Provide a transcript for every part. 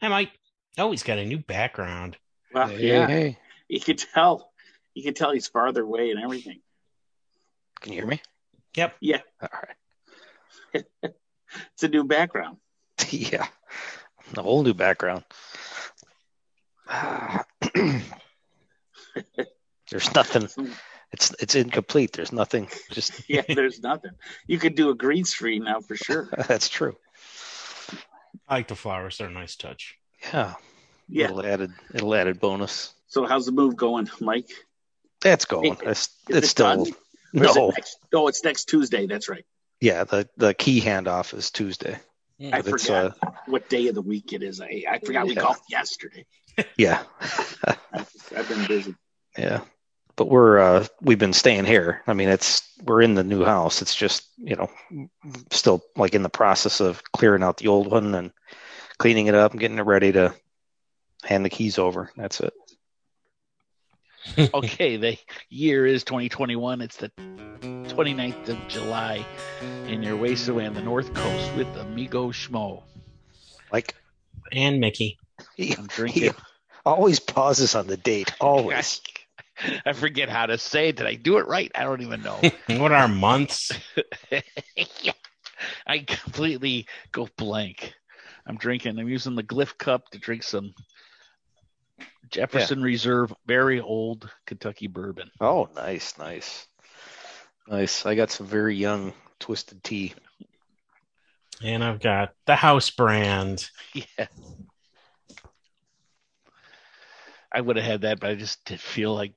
Hi, Mike. Oh, he's got a new background. Well, Hey, yeah, hey, you could tell. You could tell he's farther away and everything. can you hear me? Yep. Yeah, All right. it's a new background. Yeah, a whole new background. There's nothing. It's it's incomplete. There's nothing. Just Yeah, there's nothing. You could do a green screen now for sure. that's true. I like the flowers. They're a nice touch. Yeah. Yeah. Little added. Little added bonus. So how's the move going, Mike? That's going. Hey, It's, Is it's it still done? Or is it no. next- oh, it's next Tuesday. That's right. Yeah. The the key handoff is Tuesday. I forgot uh, what day of the week it is. I, I forgot we Yeah. golfed yesterday. Yeah. I've, I've been busy. Yeah. But we're uh we've been staying here. I mean, it's we're in the new house. It's just, you know, still like in the process of clearing out the old one and cleaning it up and getting it ready to hand the keys over. That's it. okay, the year is 2021. It's the 29th of July, and you're wasted away on the North Coast with Amigo Schmo. Like And Mickey. he, I'm he always pauses on the date. Always. I forget how to say it. Did I do it right? I don't even know. What are months? Yeah. I completely go blank. I'm drinking. I'm using the Glyph cup to drink some Jefferson Reserve, very old Kentucky bourbon. Oh, nice, nice. Nice. I got some very young twisted tea. And I've got the house brand. Yeah. I would have had that, but I just did feel like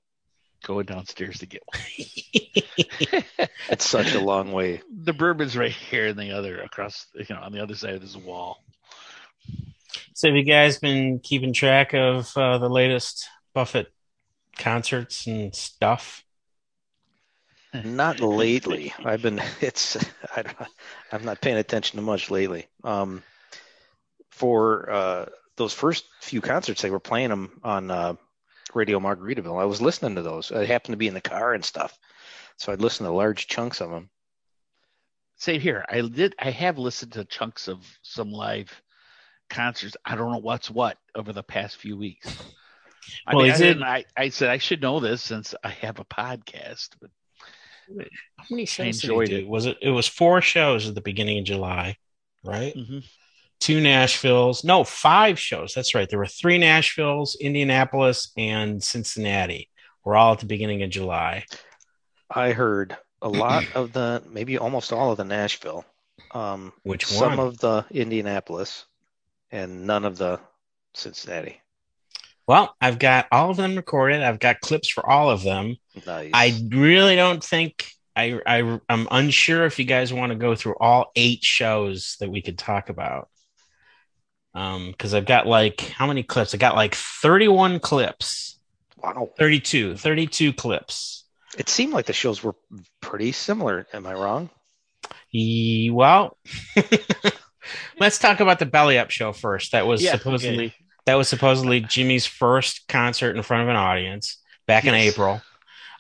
going downstairs to get one. It's such a long way. the bourbon's right here and the other across, you know, on the other side of this wall. So have you guys been keeping track of uh, the latest Buffett concerts and stuff? Not lately. I've been. It's. I, don't- I'm not paying attention to much lately. Um, for uh, those first few concerts, they were playing them on uh, Radio Margaritaville. I was listening to those. I happened to be in the car and stuff, so I'd listen to large chunks of them. Same here. I did. I have listened to chunks of some live concerts. I don't know what's what over the past few weeks. I Well, mean, I, it- didn't- I, I said I should know this since I have a podcast, but How many shows did enjoyed he do? it. Was it? It was four shows at the beginning of July, right? Mhm. Two Nashville's. No, five shows. That's right. There were three Nashville's, Indianapolis, and Cincinnati. We're all at the beginning of July. I heard a lot of the, maybe almost all of the Nashville, um, Which some of the Indianapolis, and none of the Cincinnati. Well, I've got all of them recorded. I've got clips for all of them. Nice. I really don't think I, I I'm unsure if you guys want to go through all eight shows that we could talk about. Um, because I've got like how many clips? I got like 31 clips, wow. 32, 32 clips. It seemed like the shows were pretty similar. Am I wrong? Ye- well, let's talk about the Belly Up show first. That was Yeah, supposedly okay. that was supposedly Jimmy's first concert in front of an audience back in April.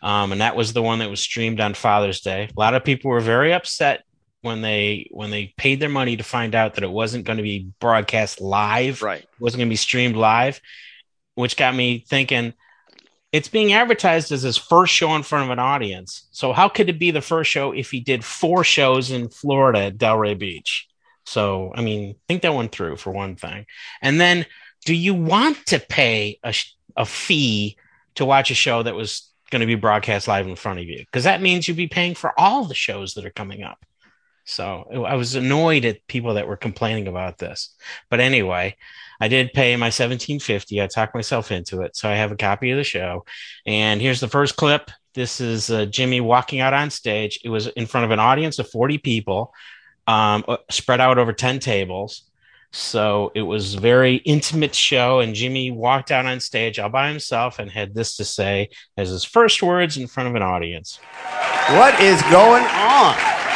Um, and that was the one that was streamed on Father's Day. A lot of people were very upset when they when they paid their money to find out that it wasn't going to be broadcast live, Right. it wasn't going to be streamed live, which got me thinking it's being advertised as his first show in front of an audience. So how could it be the first show if he did four shows in Florida at Delray Beach? So I mean, think that one through for one thing. And then, do you want to pay a, a fee to watch a show that was going to be broadcast live in front of you? Because that means you'd be paying for all the shows that are coming up. So I was annoyed at people that were complaining about this. But anyway, I did pay my 1750. I talked myself into it. So I have a copy of the show. And here's the first clip. This is uh, Jimmy walking out on stage. It was in front of an audience of 40 people, um, uh, spread out over 10 tables. So it was a very intimate show. And Jimmy walked out on stage all by himself and had this to say as his first words in front of an audience. What is going on?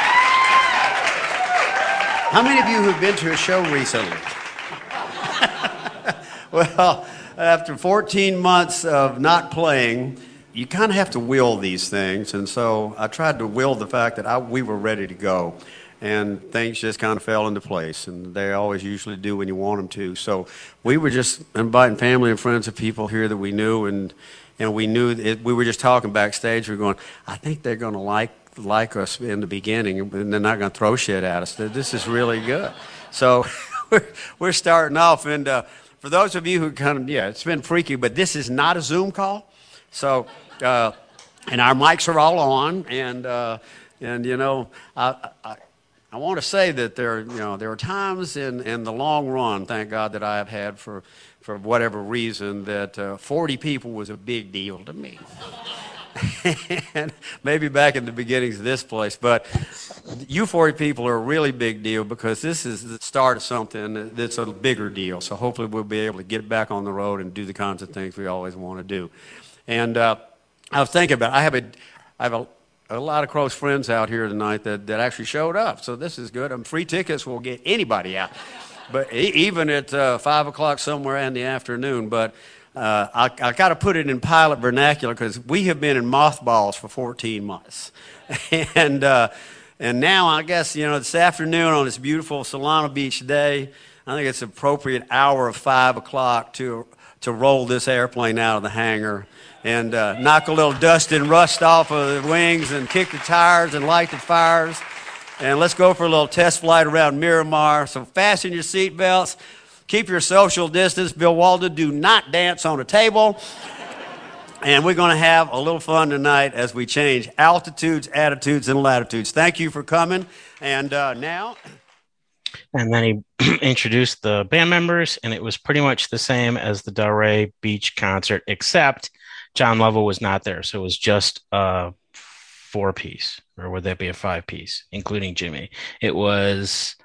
How many of you have been to a show recently? well, after 14 months of not playing, you kind of have to will these things. And so I tried to will the fact that I, we were ready to go. and things just kind of fell into place, and they always usually do when you want them to. So we were just inviting family and friends of people here that we knew, and and we knew it, we were just talking backstage. We were going, I think they're going to like like us in the beginning, and they're not going to throw shit at us. This is really good. So we're, we're starting off, and uh, for those of you who of yeah, it's been freaky, but this is not a Zoom call, so. Uh, and our mics are all on, and uh, and you know, I, I, I want to say that there, you know, there are times in, in the long run, thank God, that I have had for, for whatever reason that uh, 40 people was a big deal to me. And maybe back in the beginnings of this place, but you 40 people are a really big deal because this is the start of something that's a bigger deal. So hopefully we'll be able to get back on the road and do the kinds of things we always want to do. And uh, I was thinking about, I have a, I have a a lot of close friends out here tonight that, that actually showed up. So this is good. Um, free tickets will get anybody out, but even at uh, five o'clock somewhere in the afternoon. But uh, I, I got to put it in pilot vernacular because we have been in mothballs for 14 months, and uh, and now I guess you know this afternoon on this beautiful Solana Beach day, I think it's appropriate hour of five o'clock to to roll this airplane out of the hangar and uh, knock a little dust and rust off of the wings and kick the tires and light the fires. And let's go for a little test flight around Miramar. So fasten your seatbelts. Keep your social distance. Bill Walden, do not dance on a table. and we're going to have a little fun tonight as we change altitudes, attitudes, and latitudes. Thank you for coming. And uh, now. And then he introduced the band members, and it was pretty much the same as the Delray Beach concert, except John Lovell was not there, so it was just a four piece, or would that be a five piece, including Jimmy? It was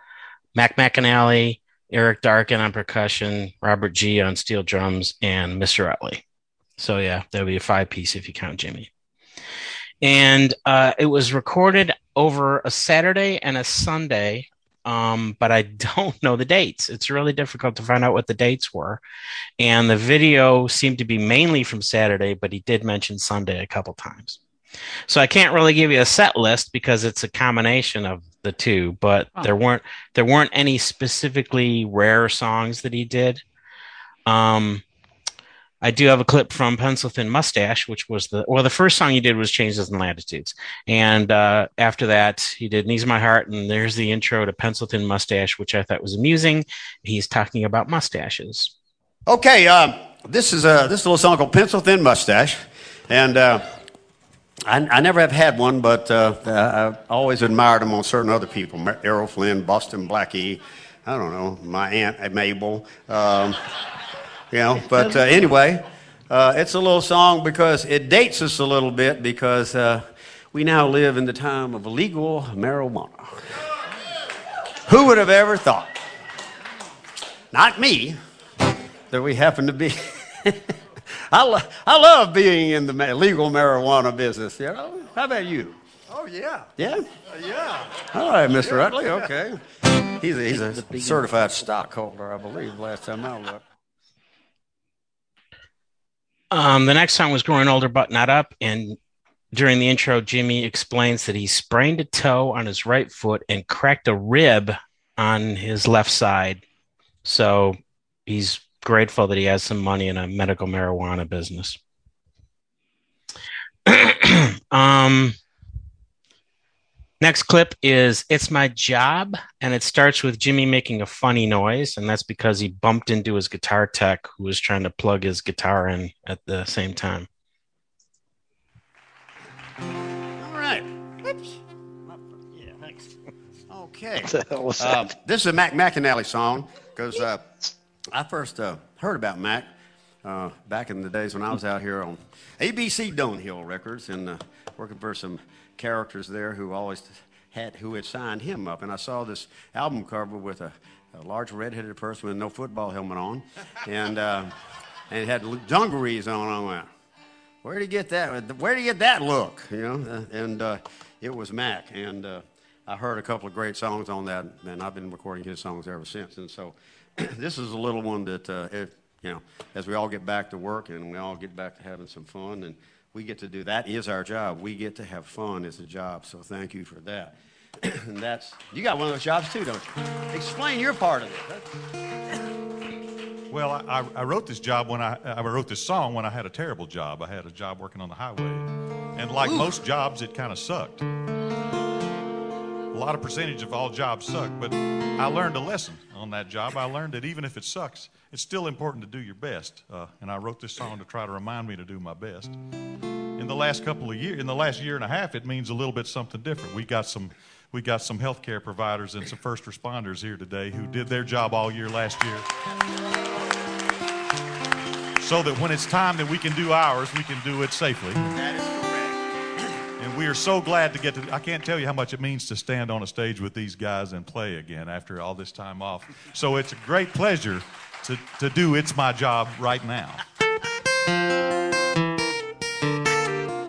Mac McAnally, Eric Darken on percussion, Robert G on steel drums, and Mr. Utley. So yeah, that would be a five piece if you count Jimmy. And uh, it was recorded over a Saturday and a Sunday um, but I don't know the dates. It's really difficult to find out what the dates were. And the video seemed to be mainly from Saturday, but he did mention Sunday a couple times. So I can't really give you a set list because it's a combination of the two, but oh. there weren't there weren't any specifically rare songs that he did. Um, I do have a clip from Pencil Thin Mustache, which was the well, the first song he did was Changes in Latitudes, and uh, after that he did Knees My Heart, and there's the intro to Pencil Thin Mustache, which I thought was amusing. He's talking about mustaches. Okay, uh, this is a this is a little song called Pencil Thin Mustache, and. Uh, I, I, never have had one, but uh, I've always admired them on certain other people. Errol Flynn, Boston Blackie, I don't know, my aunt Mabel. Um, you know. But uh, anyway, uh, it's a little song because it dates us a little bit because uh, we now live in the time of legal marijuana. Who would have ever thought? Not me, that we happen to be. I, lo- I love being in the ma- legal marijuana business. You know? How about you? Oh, yeah. Yeah? Uh, yeah. All right, Mr. Yeah. Utley, okay. He's a, he's a certified stockholder, I believe, last time I looked. Um, the next song was Growing Older But Not Up. And during the intro, Jimmy explains that he sprained a toe on his right foot and cracked a rib on his left side. So he's grateful that he has some money in a medical marijuana business. um, Next clip is It's My Job, and it starts with Jimmy making a funny noise, and that's because he bumped into his guitar tech who was trying to plug his guitar in at the same time. All right. Oops. Yeah, thanks. Okay. Uh, this is a Mac McAnally song because uh, I first uh, heard about Mac uh, back in the days when I was out here on ABC Dunhill Records and uh, working for some characters there who always had who had signed him up. And I saw this album cover with a, a large redheaded person with no football helmet on, and uh, and it had dungarees on. I went, where did he get that? Where did he get that look? You know, uh, and uh, it was Mac, and I heard a couple of great songs on that, and I've been recording his songs ever since. And so, this is a little one that, uh, it, you know, as we all get back to work and we all get back to having some fun and we get to do that is our job. We get to have fun as a job. So thank you for that. and that's you got one of those jobs too, don't you? Explain your part of it. Well, I, I- wrote this job when I, I wrote this song when I had a terrible job. I had a job working on the highway. And like most jobs, it kind of sucked. A lot of percentage of all jobs suck, but I learned a lesson on that job. I learned that even if it sucks, it's still important to do your best. Uh, and I wrote this song to try to remind me to do my best. In the last couple of years, in the last year and a half, it means a little bit something different. We got some, we got some healthcare providers and some first responders here today who did their job all year last year so that when it's time that we can do ours, we can do it safely. We are so glad to get to, I can't tell you how much it means to stand on a stage with these guys and play again after all this time off. So it's a great pleasure to, to do It's My Job right now.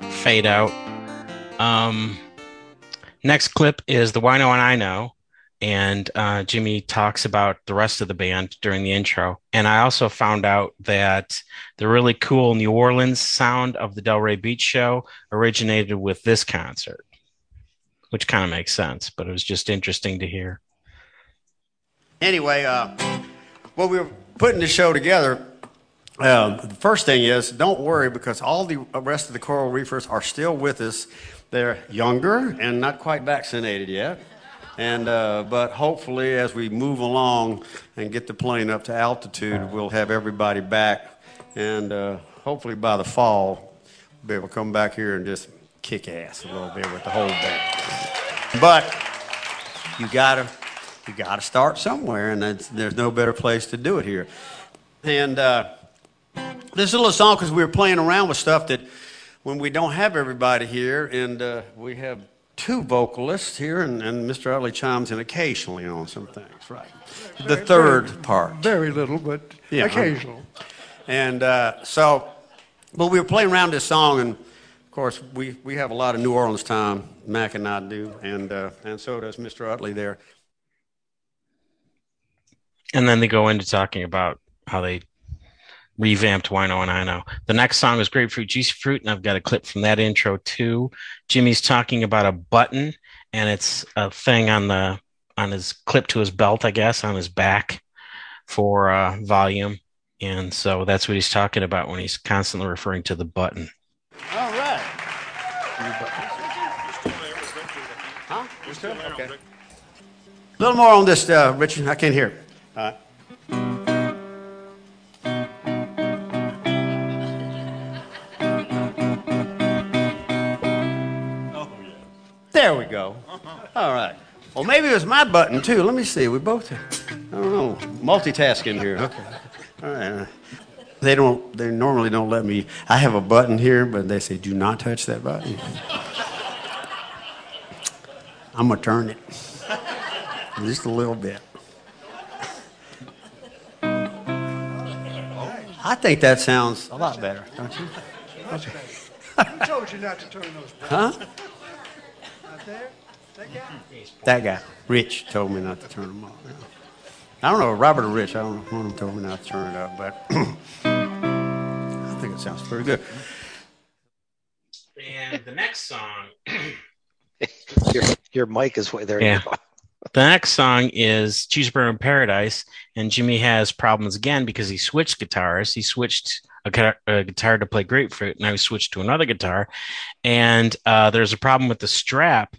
Fade out. Um, next clip is the Wino and I Know. And uh, Jimmy talks about the rest of the band during the intro. And I also found out that the really cool New Orleans sound of the Delray Beach show originated with this concert, which kind of makes sense, but it was just interesting to hear. Anyway, uh, we were putting the show together, uh, the first thing is don't worry because all the rest of the coral reefers are still with us. They're younger and not quite vaccinated yet. And, uh, but hopefully, as we move along and get the plane up to altitude, we'll have everybody back. And uh, hopefully, by the fall, we'll be able to come back here and just kick ass a little bit with the whole band. But you gotta you gotta start somewhere, and there's no better place to do it here. And uh, this little song because we were playing around with stuff that when we don't have everybody here, and uh, we have two vocalists here, and, and Mr. Utley chimes in occasionally on some things, right? The third part. Very little, but Yeah. occasional. And uh, so, but we were playing around this song, and of course, we, we have a lot of New Orleans time, Mac and I do, and, uh, and so does Mr. Utley there. And then they go into talking about how they revamped Wino and I know. The next song is Grapefruit Juicy Fruit, and I've got a clip from that intro too. Jimmy's talking about a button, and it's a thing on the on his clip to his belt, I guess, on his back for uh, volume. And so that's what he's talking about when he's constantly referring to the button. All right. Huh? You still? Okay. A little more on this, uh, Richard. I can't hear. All right. There we go. All right. Well, maybe it was my button too. Let me see. We both, I don't know, multitasking here. Okay. All right. They don't. They normally don't let me. I have a button here, but they say do not touch that button. I'm gonna turn it just a little bit. I think that sounds a lot better, don't you? Who told you not to turn those buttons? Huh? Out there? That guy? That guy, Rich, told me not to turn them off. I don't know, Robert or Rich. I don't know. One of them told me not to turn it up, but I think it sounds pretty good. And the next song Your, your mic is way there. Yeah. The next song is Cheeseburger in Paradise, and Jimmy has problems again because he switched guitars. He switched a, guitar- a guitar to play Grapefruit, and I switched to another guitar. And uh, there's a problem with the strap.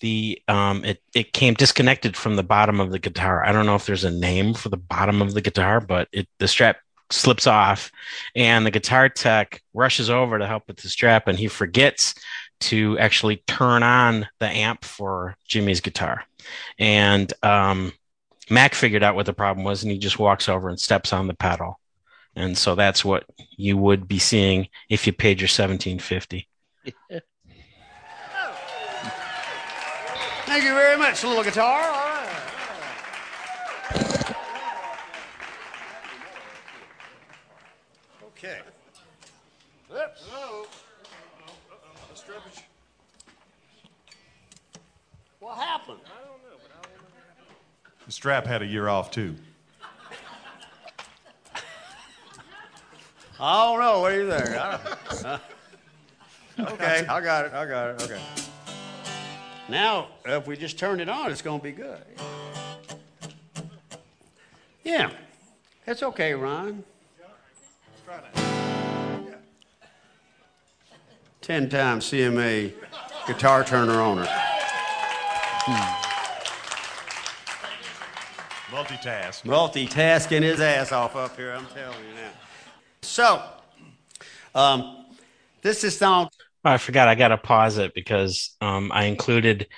The um, it it came disconnected from the bottom of the guitar. I don't know if there's a name for the bottom of the guitar, but it the strap slips off, and the guitar tech rushes over to help with the strap, and he forgets to actually turn on the amp for Jimmy's guitar. And um, Mac figured out what the problem was, and he just walks over and steps on the pedal. And so that's what you would be seeing if you paid your seventeen fifty. Thank you very much, little guitar. All right. Okay. Oops. What happened? I don't know. The strap had a year off too. I don't know. What do you think? I don't- okay, I got it. I got it. Okay. Now, if we just turn it on, it's going to be good. Yeah. That's okay, Ron. 10 time CMA guitar turner owner. Hmm. Multitask. Multitasking his ass off up here, I'm telling you now. So, um, this is song. Oh, I forgot. I got to pause it because um, I included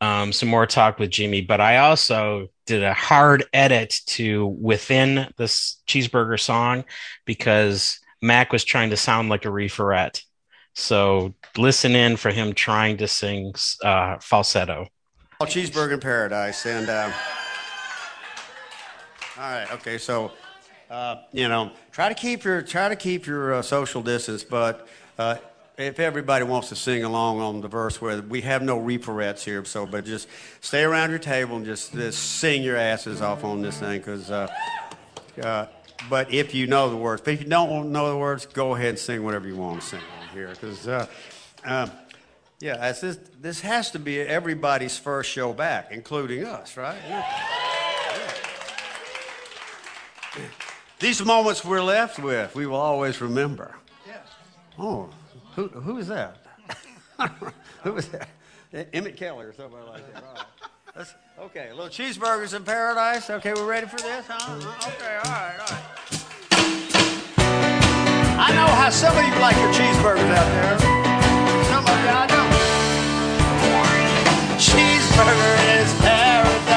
um, some more talk with Jimmy, but I also did a hard edit to within this cheeseburger song because Mac was trying to sound like a referette. So listen in for him trying to sing uh, falsetto. Cheeseburger in Paradise. And, uh, all right, okay, so, uh, you know, try to keep your, try to keep your uh, social distance, but uh, if everybody wants to sing along on the verse where we have no referettes here, so, but just stay around your table and just, just sing your asses off on this thing, because, uh, uh, but if you know the words, but if you don't know the words, go ahead and sing whatever you want to sing here, because, uh, uh, yeah, this, this has to be everybody's first show back, including us, right? Yeah. These moments we're left with, we will always remember. Yes. Oh, who, who is that? who was that? Emmett Kelly or something like that. Right. That's, okay, little cheeseburgers in paradise. Okay, we're ready for this, huh? Mm-hmm. Uh-huh. Okay, all right, all right. I know how some of you like your cheeseburgers out there. Some of you I don't. Cheeseburger is paradise.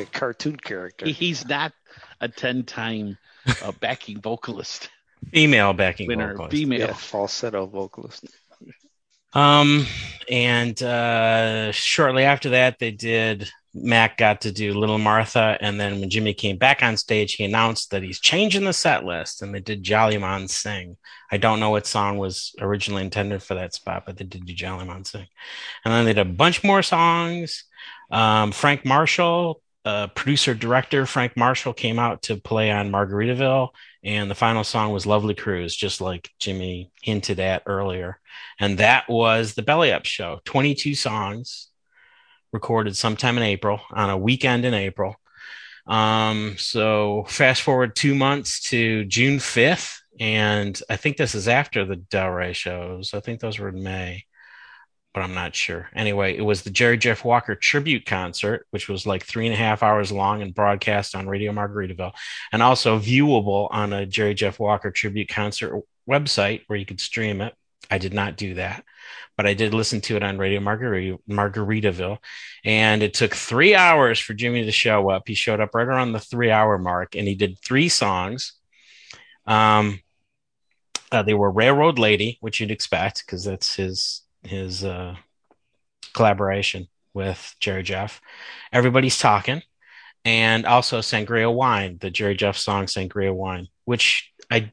A cartoon character. He's not a 10 time uh, backing vocalist Female backing winner, vocalist. female. Yeah, falsetto vocalist. Um, and uh, shortly after that, they did. Mac got to do Little Martha, and then when Jimmy came back on stage, he announced that he's changing the set list, and they did Jolly Mon Sing. I don't know what song was originally intended for that spot, but they did do Jolly Mon Sing, and then they did a bunch more songs. Um, Frank Marshall, uh, producer director Frank Marshall, came out to play on Margaritaville, and the final song was Lovely Cruise, just like Jimmy hinted at earlier. And that was the Belly Up show. 22 songs recorded sometime in April on a weekend in April. Um, so fast forward two months to June 5th. And I think this is after the Delray shows. I think those were in May, but I'm not sure. Anyway, it was the Jerry Jeff Walker tribute concert, which was like three and a half hours long and broadcast on Radio Margaritaville and also viewable on a Jerry Jeff Walker tribute concert website where you could stream it. I did not do that, but I did listen to it on Radio Margarita, Margaritaville. And it took three hours for Jimmy to show up. He showed up right around the three hour mark and he did three songs. Um, uh, they were Railroad Lady, which you'd expect because that's his his uh, collaboration with Jerry Jeff. Everybody's talking, and also Sangria Wine, the Jerry Jeff song Sangria Wine, which I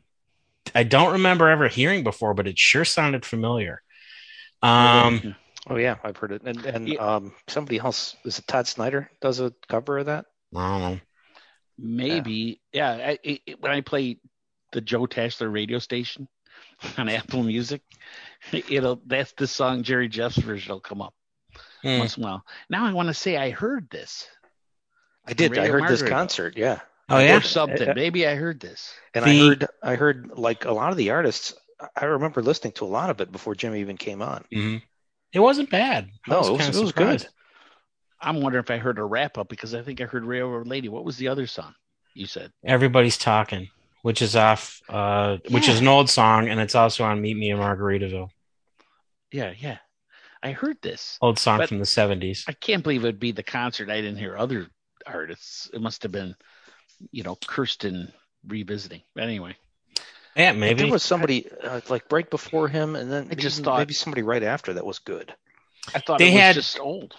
I don't remember ever hearing before, but it sure sounded familiar. Um, Oh yeah, I've heard it. And and Yeah. um, somebody else is it Todd Snider does a cover of that? I don't know. Maybe, yeah. I, it, it- when I play the Joe Tashler radio station on Apple Music, it'll that's the song Jerry Jeff's version will come up Hmm. once in a while. Now I want to say I heard this I did. I Radio heard this concert. Yeah, Oh yeah, or something. Uh, Maybe I heard this. and The- I heard I heard like a lot of the artists. I remember listening to a lot of it before Jimmy even came on. Mhm. it wasn't bad. I No, it was- it was good. I'm wondering if I heard a wrap up because I think I heard Railroad Lady. What was the other song you said? Everybody's talking, which is off, uh, which is an old song, and it's also on Meet Me in Margaritaville, Yeah, yeah. I heard this. old song from the seventies. I can't believe it'd be the concert. I didn't hear other artists. It must have been, you know, Kirsten revisiting. But anyway, Yeah, But maybe. there was somebody uh, like right before him, and then I just thought- maybe somebody right after that was good. I thought They it was had- just old.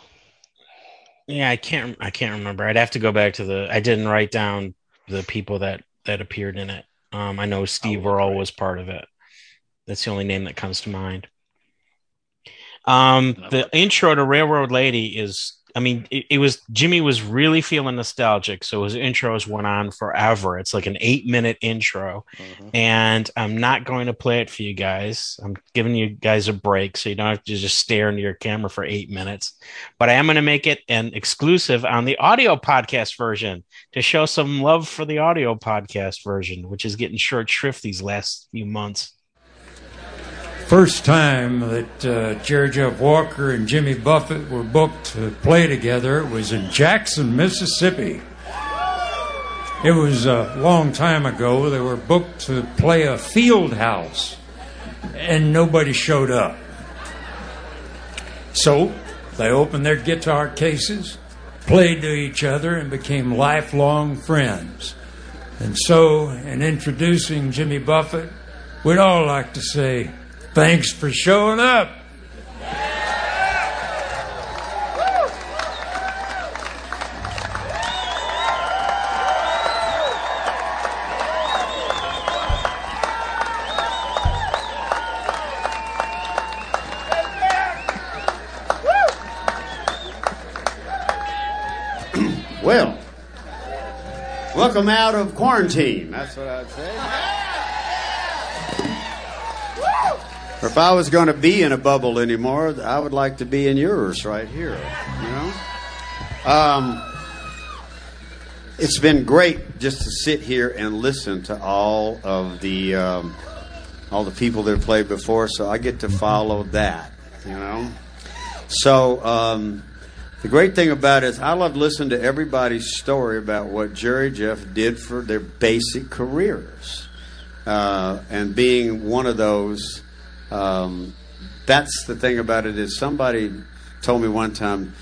Yeah, I can't. I can't remember. I'd have to go back to the. I didn't write down the people that that appeared in it. Um, I know Steve Oh, Earle right. was part of it. That's the only name that comes to mind. Um, the intro to Railroad Lady is I mean, it, it, was Jimmy was really feeling nostalgic, so his intros went on forever. It's like an eight minute intro, mm-hmm. and I'm not going to play it for you guys. I'm giving you guys a break, so you don't have to just stare into your camera for eight minutes. But I am going to make it an exclusive on the audio podcast version to show some love for the audio podcast version, which is getting short shrift these last few months first time that uh, Jerry Jeff Walker and Jimmy Buffett were booked to play together was in Jackson, Mississippi. It was a long time ago. They were booked to play a field house, and nobody showed up. So they opened their guitar cases, played to each other, and became lifelong friends. And so, in introducing Jimmy Buffett, we'd all like to say, Thanks for showing up. well, welcome out of quarantine. That's what I'd say. If I was going to be in a bubble anymore, I would like to be in yours right here. You know. Um, it's been great just to sit here and listen to all of the um, all the people that have played before, so I get to follow that. You know. So um, the great thing about it is I love listening to everybody's story about what Jerry Jeff did for their basic careers, uh, and being one of those um, that's the thing about it is somebody told me one time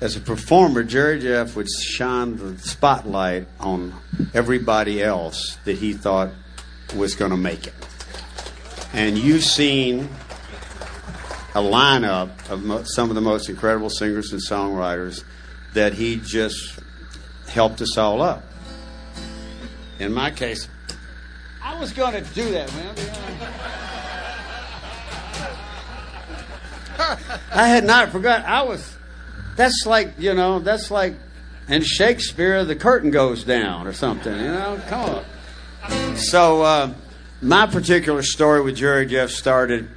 as a performer jerry jeff would shine the spotlight on everybody else that he thought was going to make it. And you've seen a lineup of some of the most incredible singers and songwriters that he just helped us all up. In my case i was going to do that man I had not forgot. I was. That's like you know. That's like in Shakespeare, the curtain goes down or something. You know, come on. So uh, my particular story with Jerry Jeff started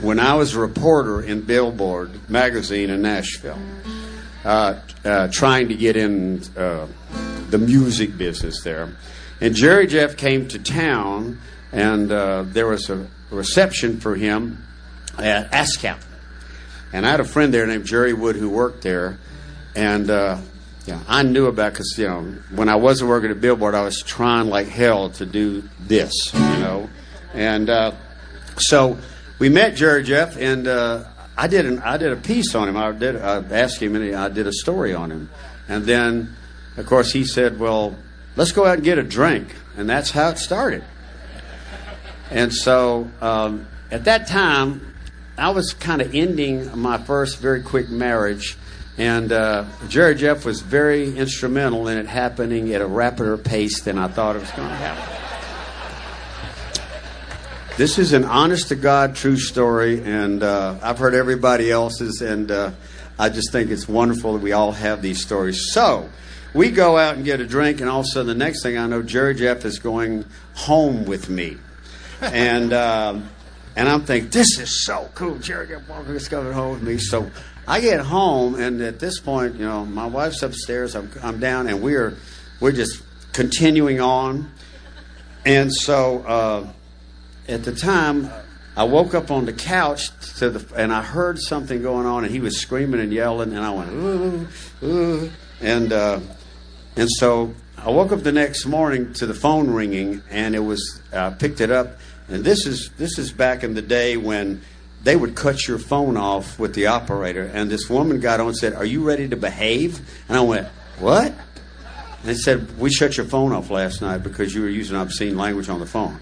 when I was a reporter in Billboard magazine in Nashville, uh, uh, trying to get in uh, the music business there. And Jerry Jeff came to town, and uh, there was a reception for him at ASCAP and I had a friend there named Jerry Wood who worked there, and uh, yeah, I knew about because you know when I wasn't working at Billboard, I was trying like hell to do this, you know, and uh, so we met Jerry Jeff, and uh, I did an, I did a piece on him. I did I asked him, and I did a story on him, and then of course he said, "Well, let's go out and get a drink," and that's how it started. And so um, at that time, I was kind of ending my first very quick marriage, and uh, Jerry Jeff was very instrumental in it happening at a rapider pace than I thought it was going to happen. This is an honest to God true story, and uh, I've heard everybody else's, and uh, I just think it's wonderful that we all have these stories. So, we go out and get a drink, and all of a sudden, the next thing I know, Jerry Jeff is going home with me. And um, and I'm thinking, this is so cool. Jerry got Walker is coming home with me. So I get home, and at this point, you know, my wife's upstairs, I'm, I'm down, and we're we're just continuing on. And so uh, at the time, I woke up on the couch to the, and I heard something going on, and he was screaming and yelling, and I went, ooh, ooh, and uh, and so I woke up the next morning to the phone ringing, and it was I picked it up and this is this is back in the day when they would cut your phone off with the operator. And this woman got on and said, "Are you ready to behave?" And I went, "What?" And they said, "We shut your phone off last night because you were using obscene language on the phone."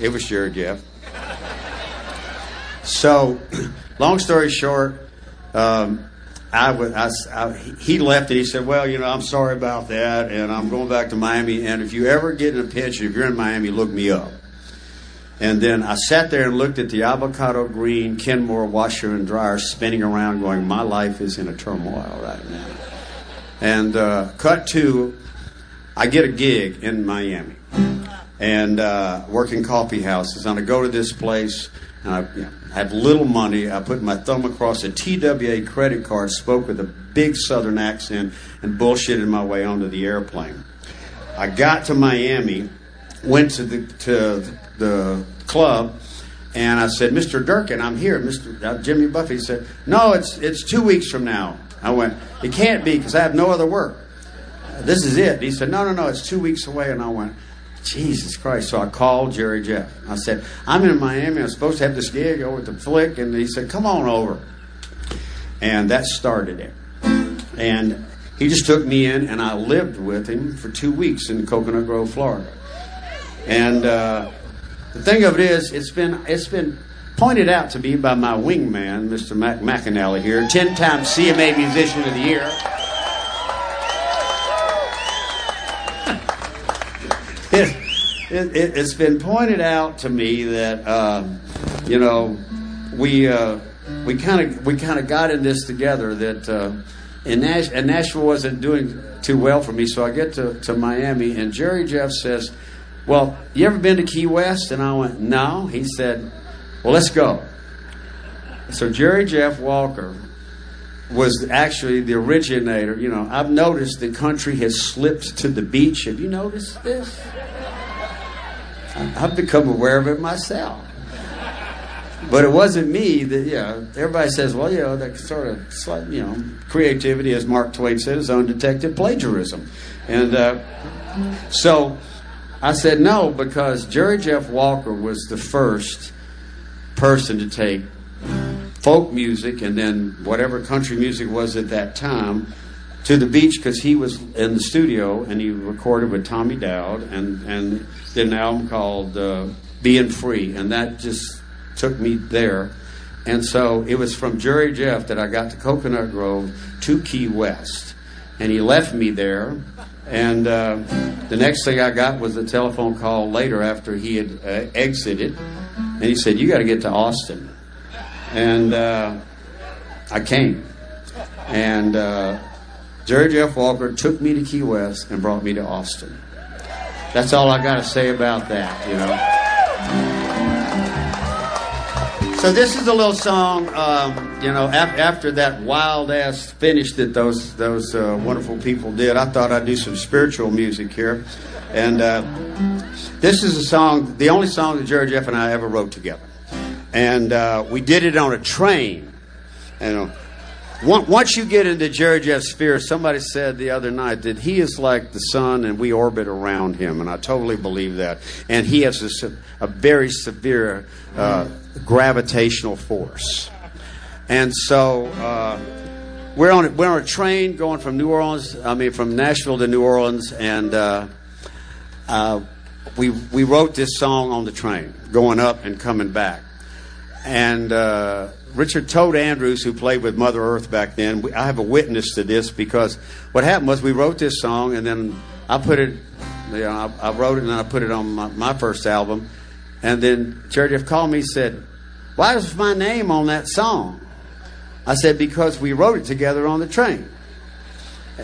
It was Jerry Jeff. So, long story short, um, I would, I, I, he left and he said, well, you know, I'm sorry about that, and I'm going back to Miami. And if you ever get in a pinch, if you're in Miami, look me up. And then I sat there and looked at the avocado green Kenmore washer and dryer spinning around, going, My life is in a turmoil right now. And uh, cut to, I get a gig in Miami and uh, working coffee houses. And I go to this place, and I you know, have little money. I put my thumb across a TWA credit card, spoke with a big southern accent, and bullshitted my way onto the airplane. I got to Miami, went to the to the club, and I said, "Mr. Durkin, I'm here." Mr. Uh, Jimmy Buffett said, "No, it's it's two weeks from now." I went, "It can't be because I have no other work. This is it." He said, "No, no, no, it's two weeks away." And I went, Jesus Christ. So I called Jerry Jeff. I said, I'm in Miami. I'm supposed to have this gig over at the Flick. And he said, Come on over. And that started it. And he just took me in, and I lived with him for two weeks in Coconut Grove, Florida. And uh, the thing of it is, it's been it's been pointed out to me by my wingman, Mr. Mac- McAnally here, ten times CMA Musician of the Year. it, it, it, has been pointed out to me that um, you know we uh, we kind of we kind of got in this together that uh, Nash, and Nashville wasn't doing too well for me, so I get to, to Miami and Jerry Jeff says, "Well, you ever been to Key West?" And I went, "No." He said, "Well, let's go." So Jerry Jeff Walker was actually the originator. You know, I've noticed the country has slipped to the beach. Have you noticed this? I've become aware of it myself. But it wasn't me that, you know, everybody says, well, you know, that sort of, you know, creativity, as Mark Twain said, is undetected plagiarism. And uh, so I said no because Jerry Jeff Walker was the first person to take folk music and then whatever country music was at that time to the beach because he was in the studio and he recorded with Tommy Dowd and, and did an album called uh, Being Free. And that just took me there. And so it was from Jerry Jeff that I got to Coconut Grove to Key West. And he left me there. And uh, the next thing I got was a telephone call later after he had uh, exited. And he said, You got to get to Austin. And uh, I came. And uh, Jerry Jeff Walker took me to Key West and brought me to Austin. That's all I got to say about that, you know. So this is a little song, um, you know. Af- after that wild ass finish that those those uh, wonderful people did, I thought I'd do some spiritual music here, and uh, this is a song, the only song that Jerry Jeff and I ever wrote together, and uh, we did it on a train, and once you get into Jerry Jeff's sphere, somebody said the other night that he is like the sun and we orbit around him, and I totally believe that. And he has a, a very severe uh, gravitational force. And so uh, we're on we're on a train going from New Orleans, I mean from Nashville to New Orleans, and uh, uh we we wrote this song on the train, going up and coming back, and uh, Richard Toad Andrews, who played with Mother Earth back then, I have a witness to this because what happened was we wrote this song and then I put it, you know, I, I wrote it and I put it on my, my first album. And then Jerry Jeff called me and said, Why is my name on that song? I said, Because we wrote it together on the train.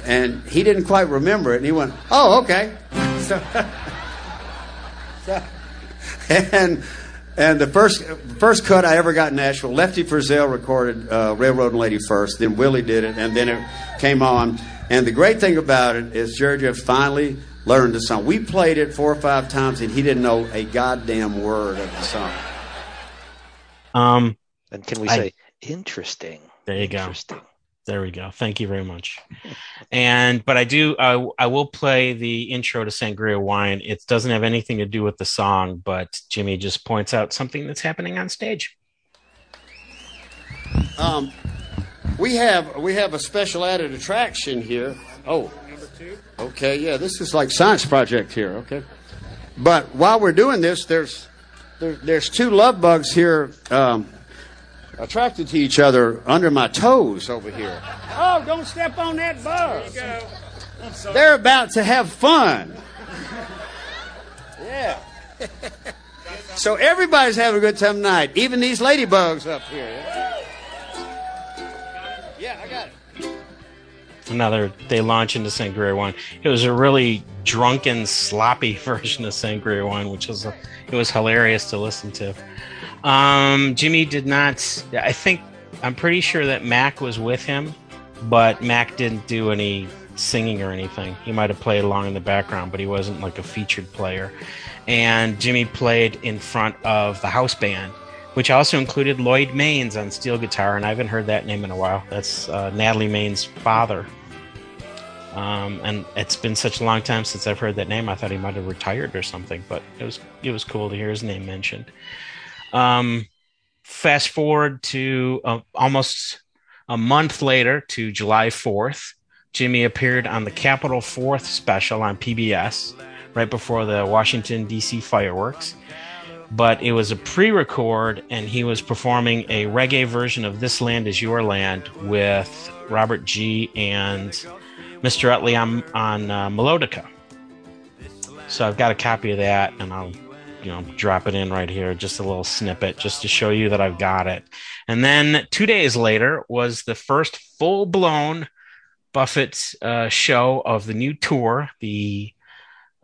And he didn't quite remember it. And he went, Oh, okay. So, so, and and the first first cut I ever got in Nashville, Lefty Frizzell recorded uh, Railroad and Lady first, then Willie did it, and then it came on. And the great thing about it is Jerry Jeff finally learned the song. We played it four or five times, and he didn't know a goddamn word of the song. Um, and can we I, say interesting? There you go. Interesting. There we go. Thank you very much. And but I do I, I will play the intro to Sangria Wine. It doesn't have anything to do with the song, but Jimmy just points out something that's happening on stage. Um, we have we have a special added attraction here. Oh, Number two. okay, yeah, this is like science project here. Okay, but while we're doing this, there's there, there's two love bugs here. Um, attracted to each other under my toes over here. Oh, don't step on that bug. Go. They're about to have fun. Yeah. So everybody's having a good time tonight, even these ladybugs up here. Yeah, I got it. Another they launch into Sangria Wine. It was a really drunken, sloppy version of Sangria Wine, which was it was hilarious to listen to. Um, Jimmy did not. I think I'm pretty sure that Mac was with him, but Mac didn't do any singing or anything. He might have played along in the background, but he wasn't like a featured player. And Jimmy played in front of the house band, which also included Lloyd Maines on steel guitar, and I haven't heard that name in a while. That's uh, Natalie Maines' father. Um, and it's been such a long time since I've heard that name. I thought he might have retired or something, but it was it was cool to hear his name mentioned. Um, fast forward to uh, almost a month later to July 4th. Jimmy appeared on the Capitol 4th special on PBS right before the Washington, D.C. fireworks. But it was a pre record, and he was performing a reggae version of This Land Is Your Land with Robert G. and Mr. Utley on, on uh, Melodica. So I've got a copy of that, and I'll you know drop it in right here just a little snippet just to show you that i've got it. And then two days later was the first full-blown buffett uh, show of the new tour the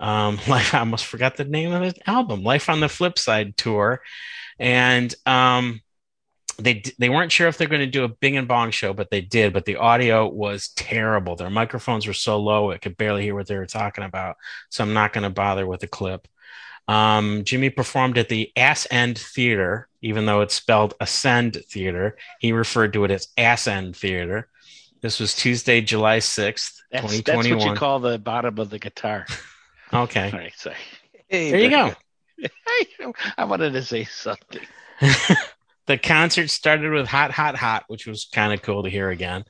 um life i almost forgot the name of the album life on the flip side tour. And um they they weren't sure if they're going to do a bing and bong show but they did but the audio was terrible. Their microphones were so low it could barely hear what they were talking about. So i'm not going to bother with the clip um, Jimmy performed at the Ass End Theater, even though it's spelled Ascend Theater. He referred to it as Ass End Theater. This was Tuesday, July 6th, That's, 2021. that's what you call the bottom of the guitar. okay. All right, sorry. Hey, There you go. I wanted to say something. the concert started with Hot, Hot, Hot, which was kind of cool to hear again.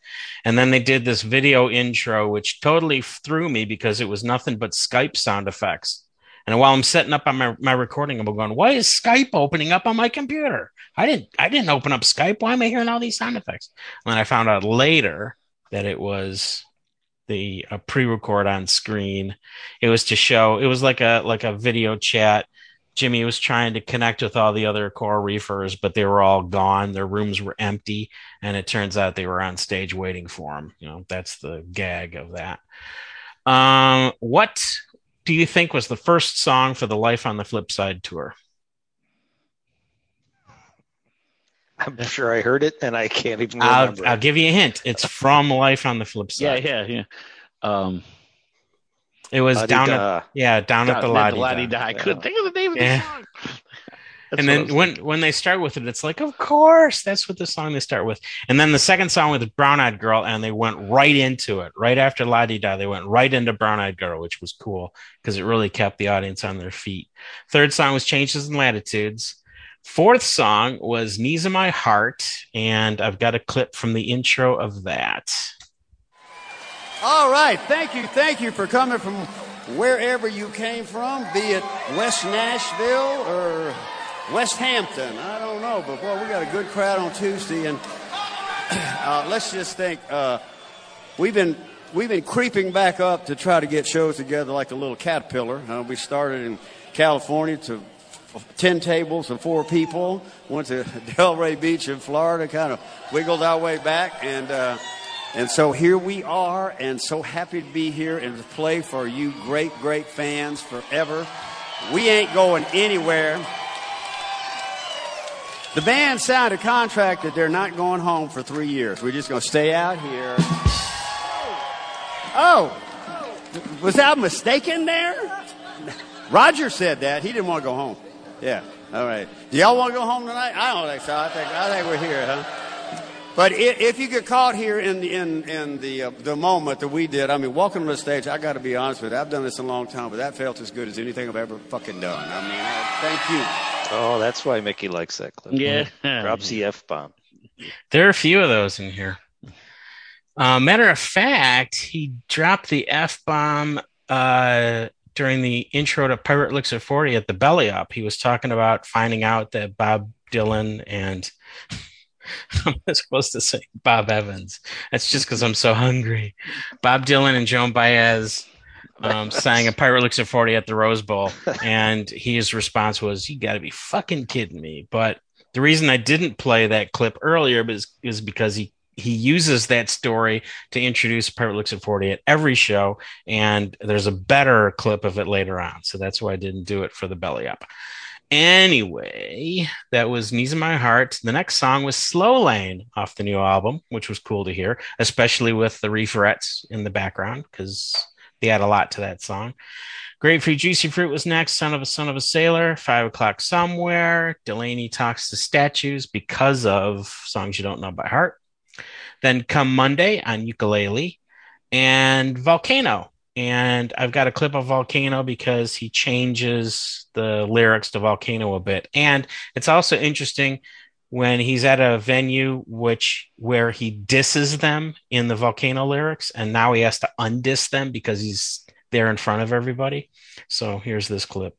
And then they did this video intro, which totally threw me because it was nothing but Skype sound effects. And while I'm setting up on my, my recording, I'm going, why is Skype opening up on my computer? I didn't I didn't open up Skype. Why am I hearing all these sound effects? And then I found out later that it was the a pre-record on screen. It was to show it was like a like a video chat. Jimmy was trying to connect with all the other Coral Reefers, but they were all gone. Their rooms were empty, and it turns out they were on stage waiting for him. You know, that's the gag of that. Um, what do you think was the first song for the Life on the Flip Side tour? I'm sure I heard it and I can't even I'll. I'll give you a hint. It's from Life on the Flip Side. yeah, yeah. Um, It was down at La-di-da. yeah down at the Lottie Lottie. Die. I couldn't think of the name of Yeah. the song. That's and then when thinking. when they start with it, it's like, of course, that's what the song they start with. And then the second song with Brown Eyed Girl, and they went right into it. Right after La Di Da, they went right into Brown Eyed Girl, which was cool because it really kept the audience on their feet. Third song was Changes in Latitudes. Fourth song was Knees of My Heart, and I've got a clip from the intro of that. All right, thank you, thank you for coming from wherever you came from, be it West Nashville or West Hampton. I don't know, but boy, we got a good crowd on Tuesday, and uh, let's just think uh, we've been we've been creeping back up to try to get shows together like a little caterpillar. Uh, we started in California to 10 tables and four people. Went to Delray Beach in Florida, kind of wiggled our way back. And, uh, and so here we are, and so happy to be here and to play for you great, great fans forever. We ain't going anywhere. The band signed a contract that they're not going home for three years. We're just going to stay out here. Oh, was I mistaken there? Roger said that. He didn't want to go home. Yeah. All right. Do y'all want to go home tonight? I don't think so. I think I think we're here, huh? But if you get caught here in the in in the uh, the moment that we did, I mean, welcome to the stage. I got to be honest with you. I've done this a long time, but that felt as good as anything I've ever fucking done. I mean, I, thank you. Oh, that's why Mickey likes that clip. Yeah. Drops the F bomb. There are a few of those in here. Uh, matter of fact, he dropped the F bomb uh, during the intro to Pirate Looks at 40 at the Belly Up. He was talking about finding out that Bob Dylan and I'm supposed to say Bob Evans. That's just because I'm so hungry. Bob Dylan and Joan Baez um, sang a Pirate Looks at 40 at the Rose Bowl. And his response was, You got to be fucking kidding me. But the reason I didn't play that clip earlier is, is because he, he uses that story to introduce Pirate Looks at 40 at every show. And there's a better clip of it later on. So that's why I didn't do it for the belly up. Anyway, that was Knees in My Heart. The next song was Slow Lane off the new album, which was cool to hear, especially with the Reeferettes in the background because they add a lot to that song. Grapefruit Juicy Fruit was next. Son of a Son of a Sailor. Five O'Clock Somewhere. Delaney Talks to Statues because of songs you don't know by heart. Then Come Monday on ukulele and Volcano and I've got a clip of Volcano because he changes the lyrics to Volcano a bit. And it's also interesting when he's at a venue which where he disses them in the Volcano lyrics and now he has to undiss them because he's there in front of everybody. So here's this clip.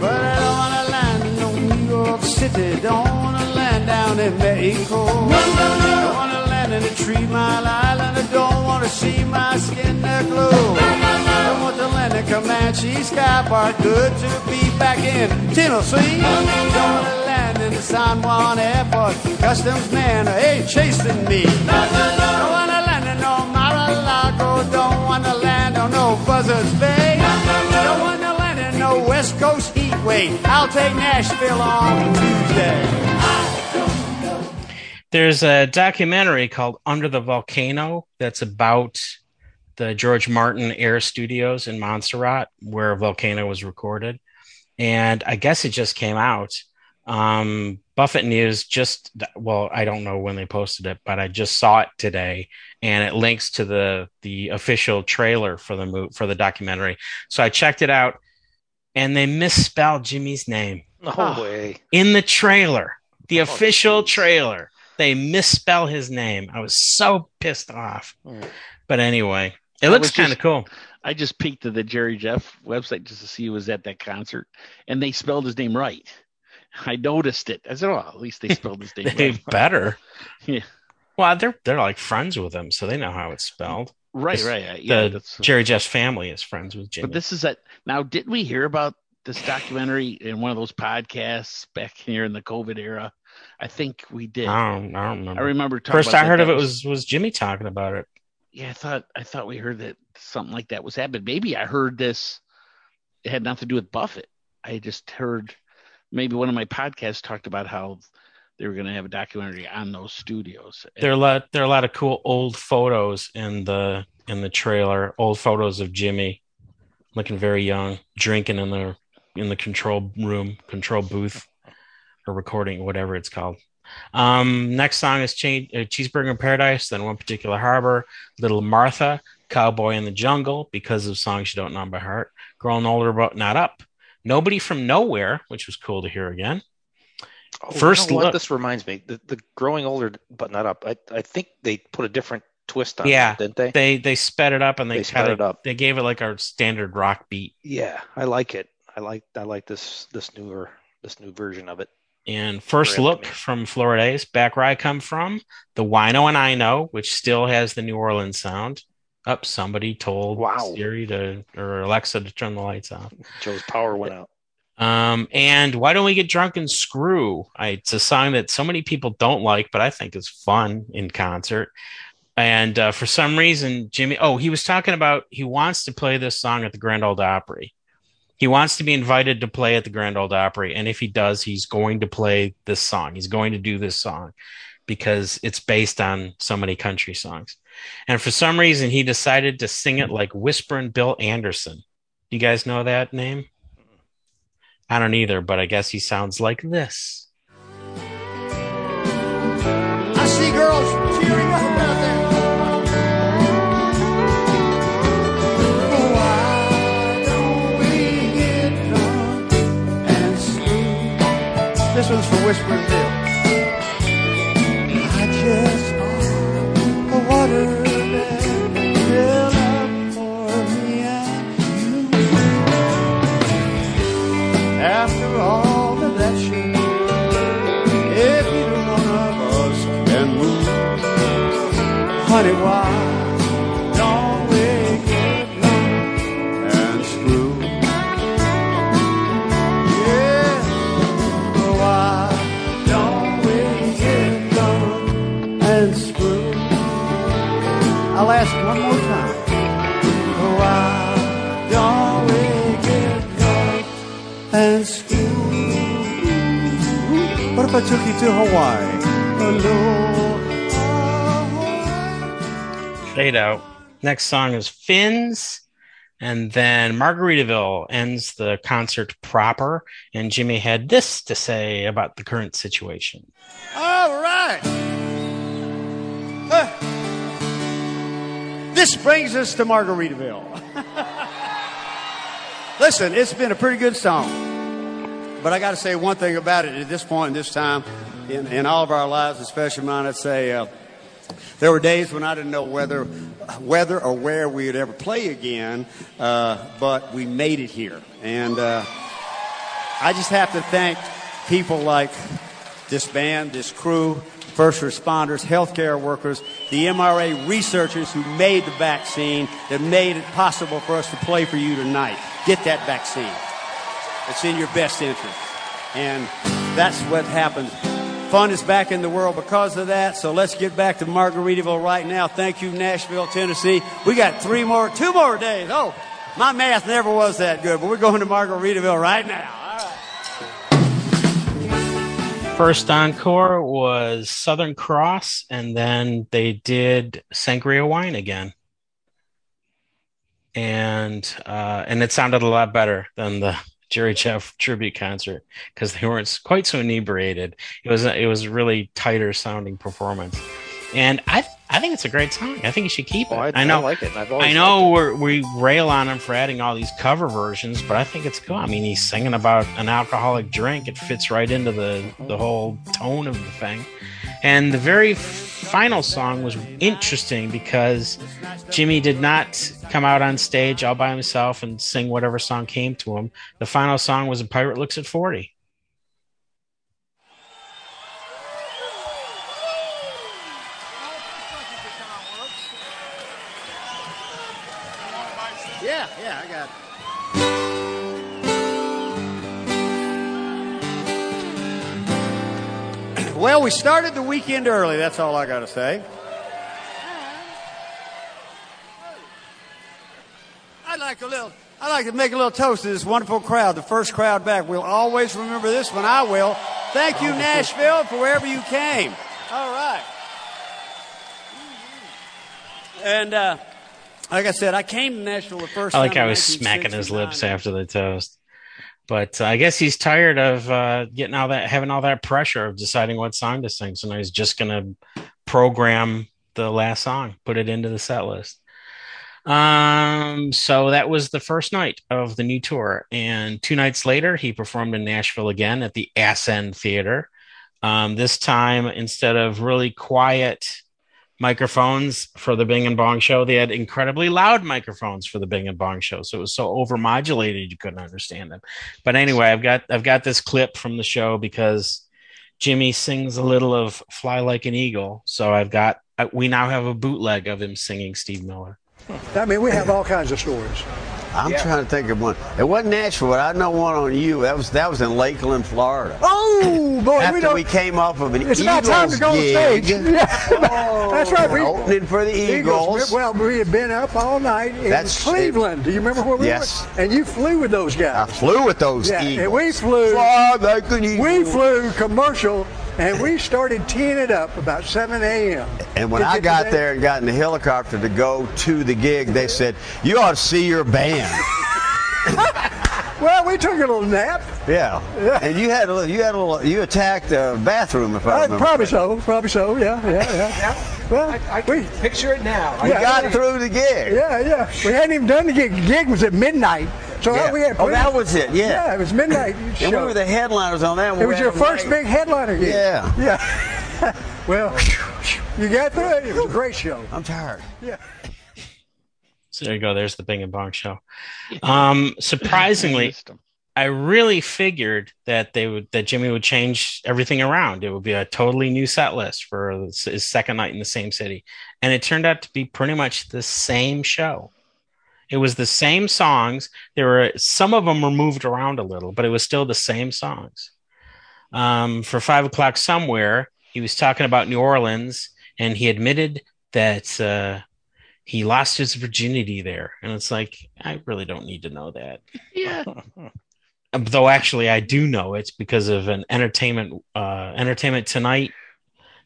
But I don't wanna land in New York City, don't wanna land down in Mexico. Don't wanna land in a Three Mile Island, I don't wanna see my skin there glow. Don't want to land in Comanche Sky Park, good to be back in Tennessee. Land in the San Juan Airport, customs man ain't chasing me. Don't wanna land in no Mar-a-Lago, don't wanna land on no Buzzards Bay. Don't wanna land in no West Coast heat wave. I'll take Nashville on Tuesday. There's a documentary called Under the Volcano that's about the George Martin Air Studios in Montserrat, where Volcano was recorded. And I guess it just came out. Um, Buffett News just, well, I don't know when they posted it, but I just saw it today and it links to the, the official trailer for the movie, for the documentary. So I checked it out and they misspelled Jimmy's name No way. in the trailer, the Oh, official jeez. trailer. They misspell his name. I was so pissed off. Mm. But anyway, it I looks kind of cool. I just peeked at the Jerry Jeff website just to see who was at that concert, and they spelled his name right. I noticed it. I said, "Oh, at least they spelled his name They right." better. Yeah. Well, they're they're like friends with him, so they know how it's spelled. Right, right. Yeah, the that's, Jerry Jeff's family is friends with Jimmy. but this is a now. Did we hear about this documentary in one of those podcasts back here in the COVID era? I think we did. I don't, I don't I remember. remember talking First I that. heard of That it was was Jimmy talking about it. yeah. I thought I thought we heard that something like that was happening. Maybe I heard this. It had nothing to do with Buffett. I just heard maybe one of my podcasts talked about how they were going to have a documentary on those studios. There are a lot there are a lot of cool old photos in the in the trailer. Old photos of Jimmy looking very young, drinking in the in the control room, control booth, or recording, whatever it's called. Um, next song is Che- uh, Cheeseburger in Paradise, then One Particular Harbor, Little Martha, Cowboy in the Jungle, because of songs you don't know by heart, Growing Older But Not Up, Nobody from Nowhere, which was cool to hear again. Oh, First you know what? look- This reminds me. The, the growing older but not up. I, I think they put a different twist on Yeah, it, didn't they? They they sped it up and they, They sped it up. They gave it like our standard rock beat. Yeah, I like it. I like I like this this newer this new version of it. And first look from Florida's back where I come from, the Wino and I know, which still has the New Orleans sound. Up, somebody told Wow. Siri to or Alexa to turn the lights off. Joe's power went out. Um, and why don't we get drunk and screw? I, it's a song that so many people don't like, but I think is fun in concert. And uh, for some reason, Jimmy, oh, he was talking about he wants to play this song at the Grand Ole Opry. He wants to be invited to play at the Grand Ole Opry, and if he does, he's going to play this song. He's going to do this song because it's based on so many country songs. And for some reason, he decided to sing it like Whispering Bill Anderson. You guys know that name? I don't either, but I guess he sounds like this. I see girls cheering up? This one's for Whispering Bill. Next song is Fins. And then Margaritaville ends the concert proper. And Jimmy had this to say about the current situation. All right. Uh, this brings us to Margaritaville. Listen, it's been a pretty good song. But I got to say one thing about it at this point in this time, in, in all of our lives, especially mine, I'd say uh, there were days when I didn't know whether, whether or where we would ever play again, uh, but we made it here. And uh, I just have to thank people like this band, this crew, first responders, healthcare workers, the mRNA researchers who made the vaccine that made it possible for us to play for you tonight. Get that vaccine. It's in your best interest. And that's what happened. Fun is back in the world because of that. So let's get back to Margaritaville right now. Thank you, Nashville, Tennessee. We got three more, two more days. Oh, my math never was that good, but we're going to Margaritaville right now. First encore was Southern Cross, and then they did Sangria Wine again. And uh, and it sounded a lot better than the Jerry Jeff tribute concert because they weren't quite so inebriated. It was a, it was a really tighter sounding performance, and I I think it's a great song. I think you should keep oh, it. Oh, I, I know I like it. I've always I know we're, we rail on him for adding all these cover versions, but I think it's cool. I mean, he's singing about an alcoholic drink. It fits right into the the mm-hmm. whole tone of the thing. And the very final song was interesting because Jimmy did not come out on stage all by himself and sing whatever song came to him. The final song was "A Pirate Looks at 40. Well, we started the weekend early. That's all I got to say. I'd like a little. I'd like to make a little toast to this wonderful crowd, the first crowd back. We'll always remember this one. I will. Thank you, Nashville, for wherever you came. All right. And uh, like I said, I came to Nashville the first I like time. how in he's smacking his lips after the toast. But uh, I guess he's tired of uh, getting all that, having all that pressure of deciding what song to sing. So now he's just going to program the last song, put it into the set list. Um, so that was the first night of the new tour, and two nights later, he performed in Nashville again at the Ascend Theater. Um, this time, instead of really quiet microphones for the Bing and Bong show, they had incredibly loud microphones for the Bing and Bong show. So it was so overmodulated you couldn't understand them. But anyway, I've got I've got this clip from the show because Jimmy sings a little of "Fly Like an Eagle." So I've got we now have a bootleg of him singing Steve Miller. I mean, we have all kinds of stories. I'm trying to think of one. It wasn't Nashville, but I know one on you. That was that was in Lakeland, Florida. Oh boy, After we we came off of an it's Eagles time to go on stage. Yeah. Oh, That's right. We, opening for the Eagles. Well, we had been up all night in That's- Cleveland. Do you remember where we Yes. were? And you flew with those guys. I flew with those yeah, Eagles. and we flew. Fly like an eagle. We flew commercial, and we started teeing it up about 7 a.m. And when to I got there and got in the helicopter to go to the gig, they said, "You ought to see your band." well, we took a little nap. yeah. yeah. And you had a little, you had a little, you attacked a bathroom if I Uh, remember. probably so. Probably so. Yeah, yeah, yeah. yeah. Well, I we, can picture it now. We Yeah. got through the gig. yeah, yeah. We hadn't even done the gig. The gig was at midnight, so Yeah. we had. Oh, that was it. Yeah. Yeah, it was midnight. And show. we were the headliners on that one. It was your first like- big headliner gig. Yeah. Yeah. well, you got through it. It was a great show. I'm tired. Yeah. So there you go. There's the Bing and Bong show. Um, surprisingly, I really figured that they would that Jimmy would change everything around. It would be a totally new set list for his second night in the same city, and it turned out to be pretty much the same show. It was the same songs. There were some of them were moved around a little, but it was still the same songs. Um, for five o'clock somewhere, he was talking about New Orleans, and he admitted that uh, he lost his virginity there. And it's like I really don't need to know that. Yeah. though actually I do know it's because of an entertainment uh, Entertainment Tonight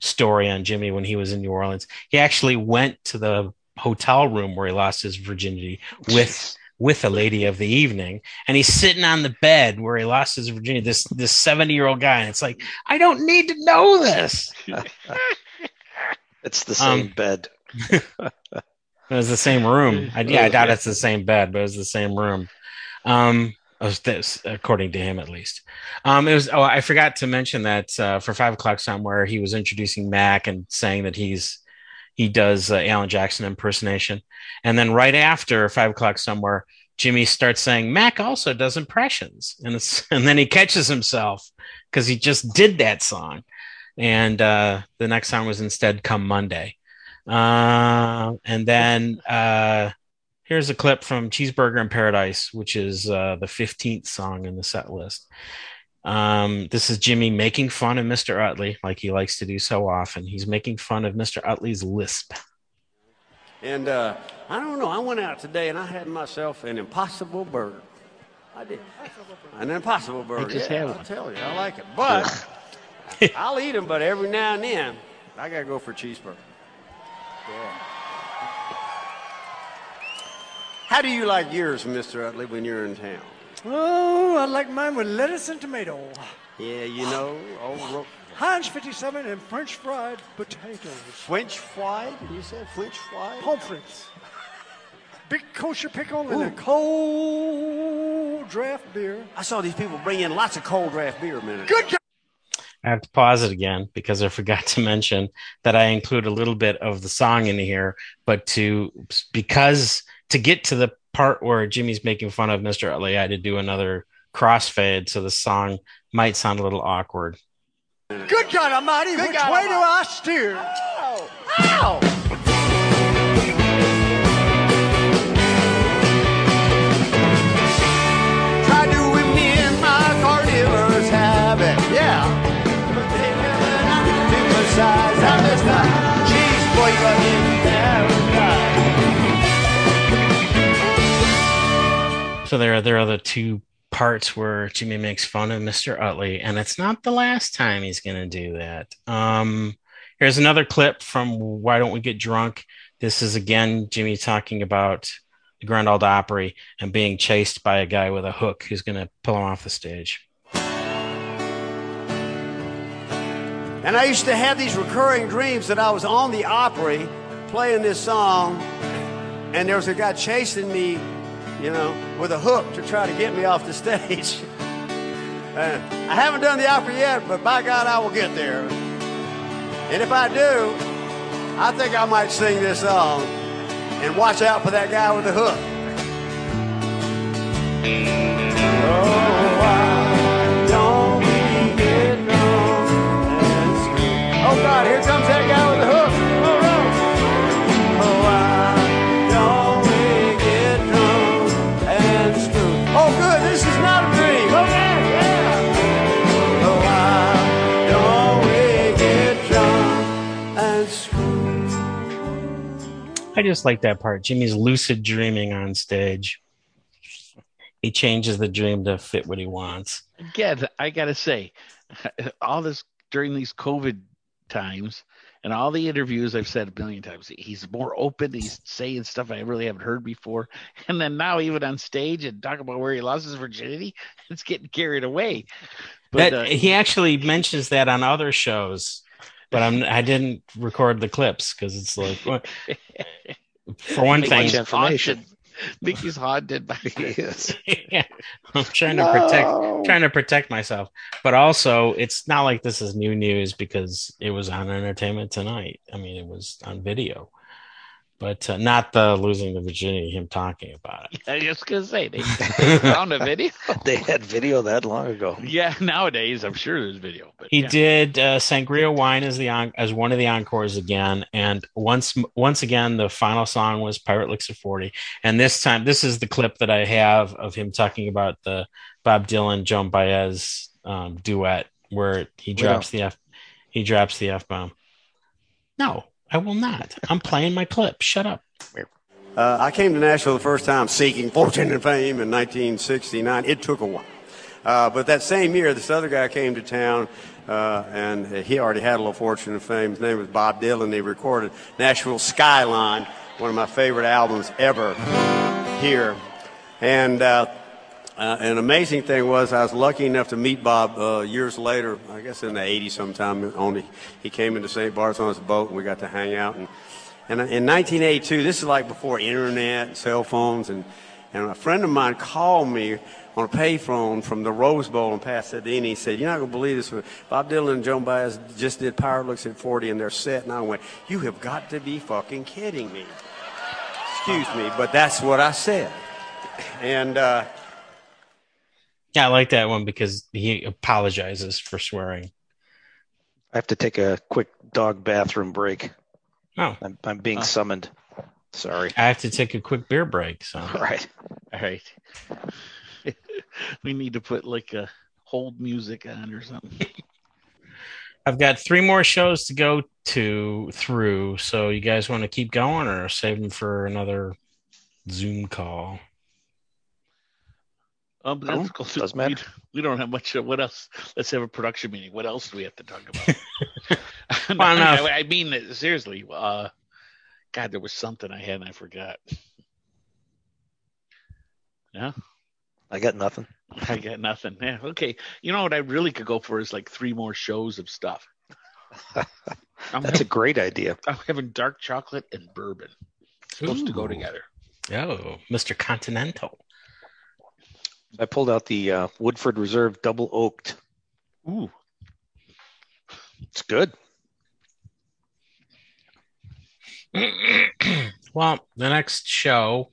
story on Jimmy when he was in New Orleans. He actually went to the hotel room where he lost his virginity with with a lady of the evening and he's sitting on the bed where he lost his virginity this this 70 year old guy and it's like i don't need to know this It's the same Um, bed. It was the same room. I, yeah i doubt it's the same bed but it was the same room. Um this, according to him at least. Um it was oh i forgot to mention that uh, for five o'clock somewhere he was introducing mac and saying that he's he does uh, alan jackson impersonation. And then right after five o'clock somewhere jimmy starts saying mac also does impressions. And it's and then he catches himself because he just did that song. And uh the next song was instead come monday uh, and then uh here's a clip from cheeseburger in paradise which is uh the 15th song in the set list um, this is Jimmy making fun of Mr. Utley, like he likes to do so often. He's making fun of Mr. Utley's lisp. And uh, I don't know. I went out today and I had myself an impossible burger. I did. An impossible burger. just yeah, had I'll tell you, I like it. But I'll eat them. But every now and then, I gotta go for a cheeseburger. Yeah. How do you like yours, Mr. Utley, when you're in town? Oh, I like mine with lettuce and tomato. Yeah, you know, old Heinz 57 and French fried potatoes. French fried. You said French fried. Pommes frites. Big kosher pickle and a cold draft beer. I saw these people bring in lots of cold draft beer a minute. Good job. I have to pause it again because I forgot to mention that I include a little bit of the song in here, but to because to get to the part where Jimmy's making fun of Mr. Utley, I had to do another crossfade, so the song might sound a little awkward. Good God Almighty, which God way do I steer? Try paradise. So there, there are the two parts where Jimmy makes fun of Mr. Utley, and it's not the last time he's going to do that. Um, here's another clip from Why Don't We Get Drunk? This is again Jimmy talking about the Grand Ole Opry and being chased by a guy with a hook who's going to pull him off the stage. And I used to have these recurring dreams that I was on the Opry playing this song, and there was a guy chasing me, you know, with a hook to try to get me off the stage. Uh, I haven't done the Opry yet, but by God, I will get there. And if I do, I think I might sing this song and watch out for that guy with the hook. Oh, I just like that part. Jimmy's lucid dreaming on stage. He changes the dream to fit what he wants. Again, I gotta say, all this during these COVID times and all the interviews I've said a million times, he's more open. He's saying stuff I really haven't heard before, and then now even on stage and talk about where he lost his virginity, it's getting carried away. But that uh, he actually mentions that on other shows, but I'm I didn't record the clips because it's like what- for one thing, information. haunted. Mickey's haunted by Yes. yeah, I'm trying to protect trying to protect myself, but also it's not like this is new news because it was on Entertainment Tonight. I mean, it was on video, but uh, not the losing the virginity. Him talking about it. I was just gonna say they found a video. They had video that long ago. Yeah, nowadays I'm sure there's video. But He yeah. did uh, Sangria Wine as the on- as one of the encores again, and once once again the final song was Pirate Looks at Forty, and this time this is the clip that I have of him talking about the Bob Dylan Joan Baez um, duet where he drops the f he drops the f bomb. No, I will not. I'm playing my clip. Shut up. Uh, I came to Nashville the first time seeking fortune and fame in 1969. It took a while. Uh, but that same year, this other guy came to town, uh, and he already had a little fortune and fame. His name was Bob Dylan. He recorded Nashville Skyline, one of my favorite albums ever here. And uh, an amazing thing was I was lucky enough to meet Bob uh, years later, I guess in the 80s sometime. Only he came into St. Bart's on his boat, and we got to hang out. And, and in 1982, this is like before internet, cell phones, and, and a friend of mine called me on a payphone from the Rose Bowl in Pasadena. He said, "You're not gonna believe this. but Bob Dylan and Joan Baez just did Pirate Looks at 40 in their set." And I went, "You have got to be fucking kidding me." Excuse me, but that's what I said. And uh, Yeah, I like that one because he apologizes for swearing. I have to take a quick dog bathroom break. Oh, I'm, I'm being Oh. summoned. Sorry. I have to take a quick beer break. So Right. All right. we need to put like a hold music on or something. I've got three more shows to go to through. So you guys want to keep going or save them for another Zoom call? Um, but that's Oh, cool. Doesn't we, matter. we don't have much. uh, What else? Let's have a production meeting. What else do we have to talk about? No, Well, no. I, I mean, seriously. Uh, God, there was something I had and I forgot. Yeah, I got nothing. I got nothing. Yeah, okay. You know what I really could go for is like three more shows of stuff. I'm, That's a great idea. I'm having dark chocolate and bourbon. Supposed to go together. Oh, Mr. Continental. I pulled out the uh, Woodford Reserve double oaked. Ooh, It's good. well, the next show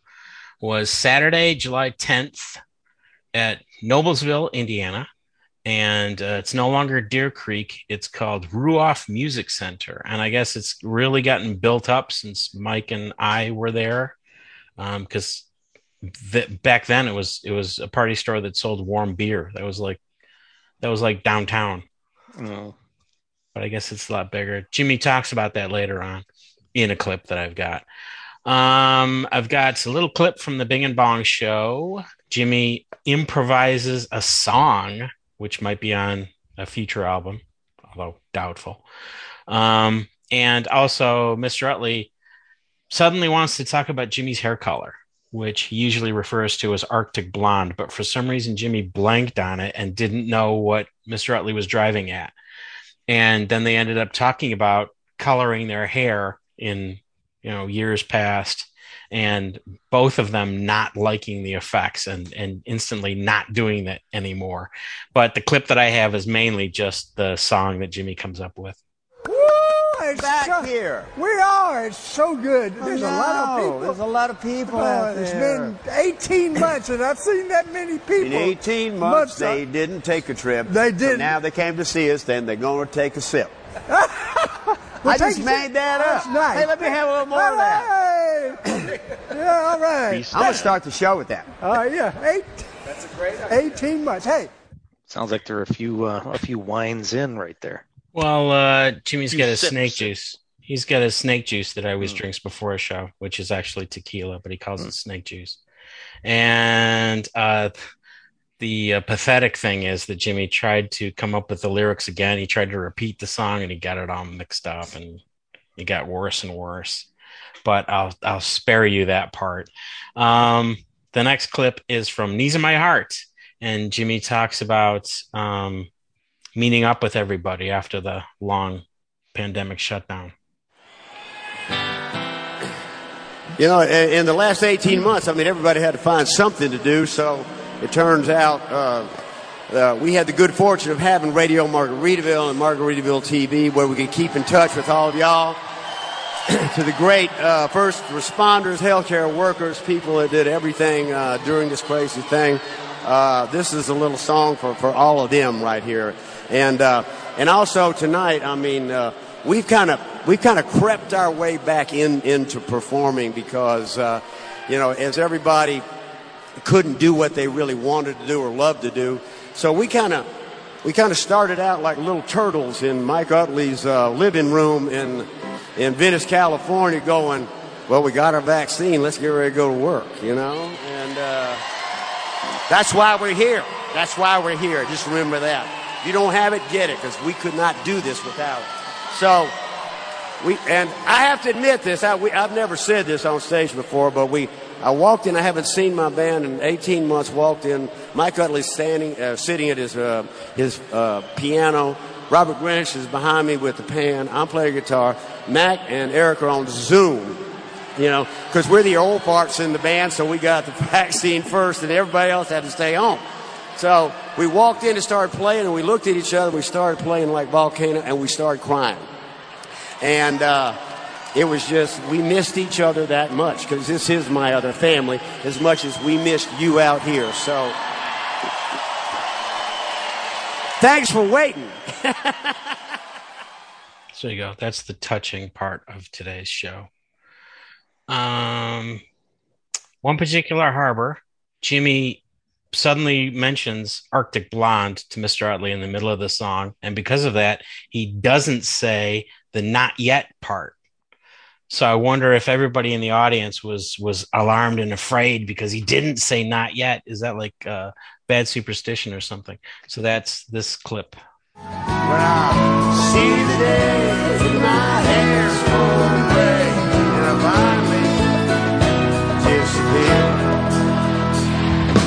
was Saturday, July 10th at Noblesville, Indiana. And uh, it's no longer Deer Creek. It's called Ruoff Music Center. And I guess it's really gotten built up since Mike and I were there. Because th- back then it was it was a party store that sold warm beer. That was like that was like downtown. Mm. but I guess it's a lot bigger. Jimmy talks about that later on in a clip that I've got. Um, I've got a little clip from the Bing and Bong show. Jimmy improvises a song, which might be on a future album, although doubtful. Um, and also, Mr. Utley suddenly wants to talk about Jimmy's hair color, which he usually refers to as Arctic blonde. But for some reason, Jimmy blanked on it and didn't know what Mr. Utley was driving at and then they ended up talking about coloring their hair in you know years past and both of them not liking the effects and and instantly not doing that anymore but the clip that i have is mainly just the song that jimmy comes up with It's Back so- here. We are. It's so good. There's a lot of people. There's a lot of people Uh, out it's there. been 18 months, and I've seen that many people. In 18 months, Months, they uh, didn't take a trip. They didn't. now they came to see us, then they're going to take a sip. Well, I just made sip. that That's up. nice. Hey, let me have a little more of that. Hey. yeah, all right. Peace I'm going to start the show with that. Uh, yeah, eight. That's a great 18 months. Hey, Sounds like there are a few uh, a few wines in right there. Well uh jimmy's got his sips. snake juice he's got his snake juice that i always drinks before a show which is actually tequila but he calls it snake juice and uh the uh, pathetic thing is that Jimmy tried to come up with the lyrics again. He tried to repeat the song and he got it all mixed up and it got worse and worse. But I'll I'll spare you that part. Um, the next clip is from Knees in My Heart, and Jimmy talks about um, meeting up with everybody after the long pandemic shutdown. You know, in, the last 18 months, I mean, everybody had to find something to do. So it turns out uh, uh, we had the good fortune of having Radio Margaritaville and Margaritaville TV where we could keep in touch with all of y'all. to the great uh, first responders, healthcare workers, people that did everything uh, during this crazy thing. Uh, this is a little song for, for all of them right here. And, uh, and also tonight, I mean, uh, we've kind of we've kind of crept our way back in into performing because uh, you know as everybody couldn't do what they really wanted to do or loved to do, so we kind of we kind of started out like little turtles in Mike Utley's uh, living room in in Venice, California, going, well, we got our vaccine, let's get ready to go to work, you know, and. Uh, That's why we're here. That's why we're here. Just remember that. You don't have it, get it, because we could not do this without it. So, we and I have to admit this. I, we, I've never said this on stage before, but we. I walked in. I haven't seen my band in 18 months. Walked in. Mike Utley's standing, uh, sitting at his uh, his uh, piano. Robert Greenidge is behind me with the pan. I'm playing guitar. Mac and Eric are on Zoom. You know, because we're the old parts in the band, so we got the vaccine first, and everybody else had to stay home. So we walked in and started playing, and we looked at each other. We started playing like Volcano, and we started crying. And uh, it was just, we missed each other that much because this is my other family as much as we missed you out here. So thanks for waiting. So you go. That's the touching part of today's show. Um, one particular harbor, Jimmy suddenly mentions Arctic Blonde to Mr. Utley in the middle of the song, and because of that, he doesn't say the "not yet" part. So I wonder if everybody in the audience was was alarmed and afraid because he didn't say "not yet." Is that like uh, bad superstition or something? So that's this clip.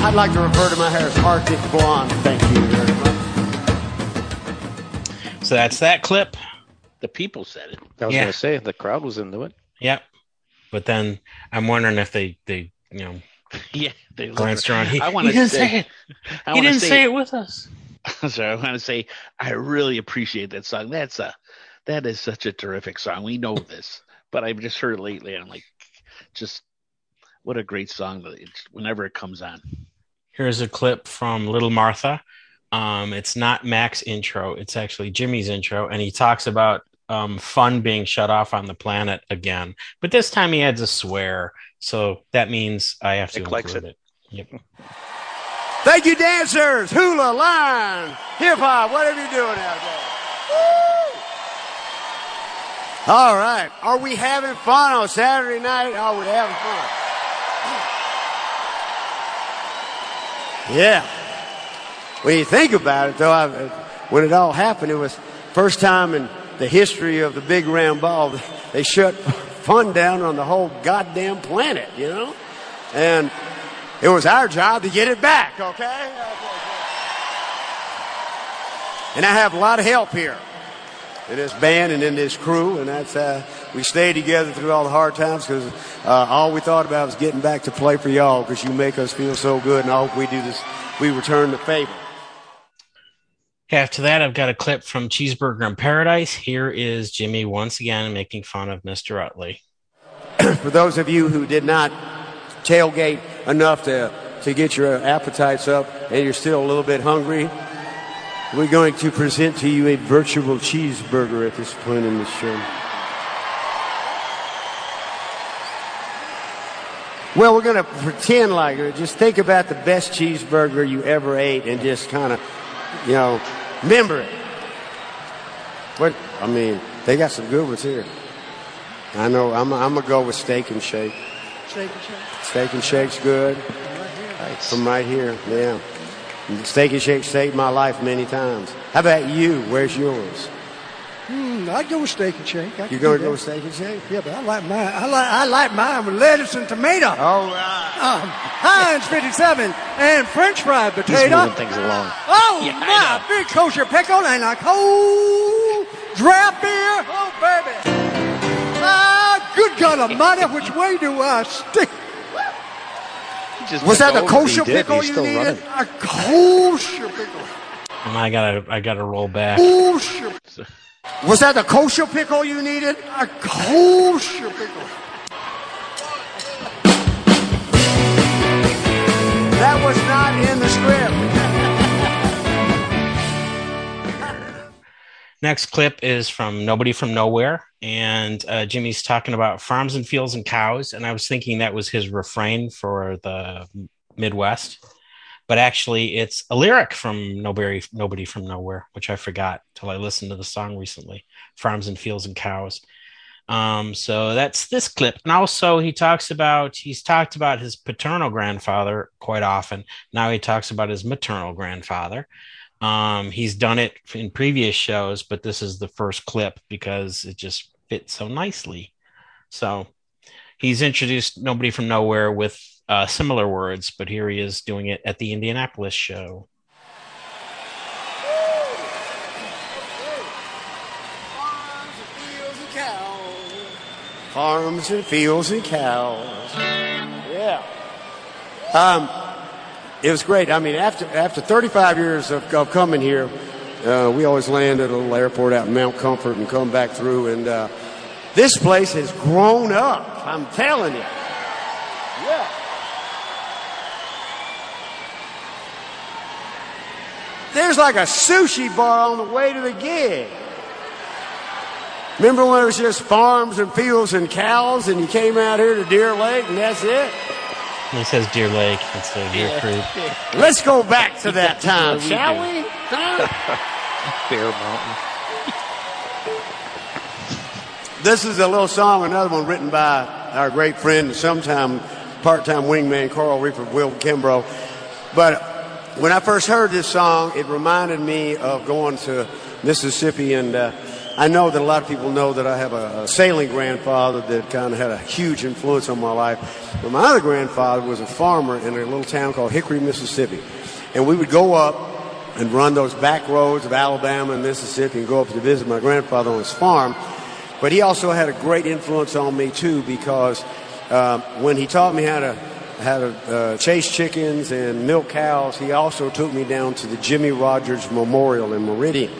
I'd like to refer to my hair as Arctic Blonde. Thank you very much. So that's that clip. The people said it. I was Yeah. going to say the crowd was into it. Yep. But then I'm wondering if they they you know Yeah, they glanced around. He, I want to didn't say, say it. I he didn't say, it with us. Sorry, I want to say I really appreciate that song. That's a that is such a terrific song. We know this, but I've just heard it lately. And I'm like, just what a great song! that It's, whenever it comes on, Here's a clip from Little Martha. Um, it's not Mac's intro; it's actually Jimmy's intro, and he talks about um, fun being shut off on the planet again. But this time he adds a swear, so that means I have to Nick likes include it. Yep. Thank you, dancers, hula, line, hip hop, whatever you're doing out there. Woo! All right. Are we having fun on Saturday night? Are we're having fun? Yeah. When you think about it, though, I, when it all happened, it was first time in the history of the Big Round Ball they shut fun down on the whole goddamn planet, you know? And it was our job to get it back, okay? And I have a lot of help here in this band and in this crew, and that's uh, we stayed together through all the hard times because uh, all we thought about was getting back to play for y'all because you make us feel so good, and I hope we do this, we return the favor. After that, I've got a clip from Cheeseburger in Paradise. Here is Jimmy once again making fun of Mr. Utley. for those of you who did not tailgate enough to, to get your appetites up and you're still a little bit hungry, we're going to present to you a virtual cheeseburger at this point in the show. Well, we're going to pretend like it. Just think about the best cheeseburger you ever ate and just kind of, you know, remember it. What? I mean, they got some good ones here. I know. I'm, I'm going to go with steak and shake. Steak and shake. Steak and shake's good. From right here, yeah. Steak and shake saved my life many times. How about you? Where's yours? Hmm, I'd go with steak and shake. I You could gonna go that. with steak and shake? Yeah, but I like mine. I like I like mine with lettuce and tomato. All right. Um, Heinz 57 and French fried potato. He's moving things along. Oh Yeah, my, big kosher pickle and a cold draft beer. Oh baby. Ah, good God Almighty, which way do I stick? He just Was that kept the kosher pickle you needed? running. A kosher pickle. I gotta I gotta roll back. Kosher. Was that the kosher pickle you needed? A kosher pickle. That was not in the script. Next clip is from Nobody from Nowhere, and uh, Jimmy's talking about farms and fields and cows, and I was thinking that was his refrain for the Midwest, but actually it's a lyric from Nobody Nobody from Nowhere, which I forgot till I listened to the song recently. Farms and fields and cows. Um, so that's this clip. And also he talks about he's talked about his paternal grandfather quite often. Now he talks about his maternal grandfather. Um, he's done it in previous shows, but this is the first clip because it just fits so nicely. So he's introduced nobody from nowhere with uh, similar words, but here he is doing it at the Indianapolis show. Farms and fields and cows. Yeah. Um, it was great. I mean, after after 35 years of, of coming here, uh, we always land at a little airport out in Mount Comfort and come back through. And uh, this place has grown up. I'm telling you. Yeah. There's like a sushi bar on the way to the gig. Remember when it was just farms and fields and cows, and you came out here to Deer Lake, and that's it? He says Deer Lake instead of Deer Creek. Let's go back to that time, we shall do. we? Bear Mountain. This is a little song, another one written by our great friend, and sometime part-time wingman Coral Reefer, Will Kimbrough. But when I first heard this song, it reminded me of going to Mississippi, and uh, I know that a lot of people know that I have a, a sailing grandfather that kind of had a huge influence on my life. But my other grandfather was a farmer in a little town called Hickory, Mississippi, and we would go up and run those back roads of Alabama and Mississippi and go up to visit my grandfather on his farm. But he also had a great influence on me too because um, when he taught me how to how to uh, chase chickens and milk cows, he also took me down to the Jimmie Rodgers Memorial in Meridian.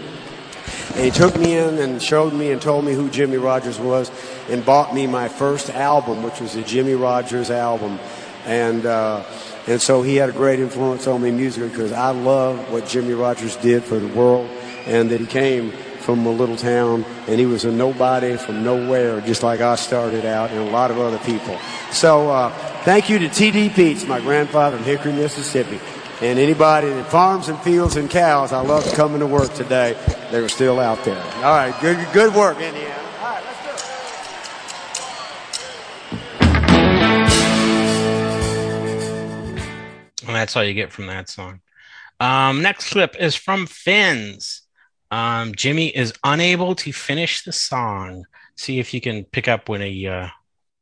And he took me in and showed me and told me who Jimmie Rodgers was and bought me my first album, which was a Jimmie Rodgers album. And, uh, and so he had a great influence on me musically because I love what Jimmie Rodgers did for the world and that he came from a little town and he was a nobody from nowhere, just like I started out and a lot of other people. So uh, thank you to T.D. Peets, my grandfather Hickory, Mississippi. And anybody that farms and fields and cows, I love coming to work today. They were still out there. All right, good, good work, Indiana. All right, let's do it. And that's all you get from that song. Um, next clip is from Fins. Um, Jimmy is unable to finish the song. See if you can pick up when he uh,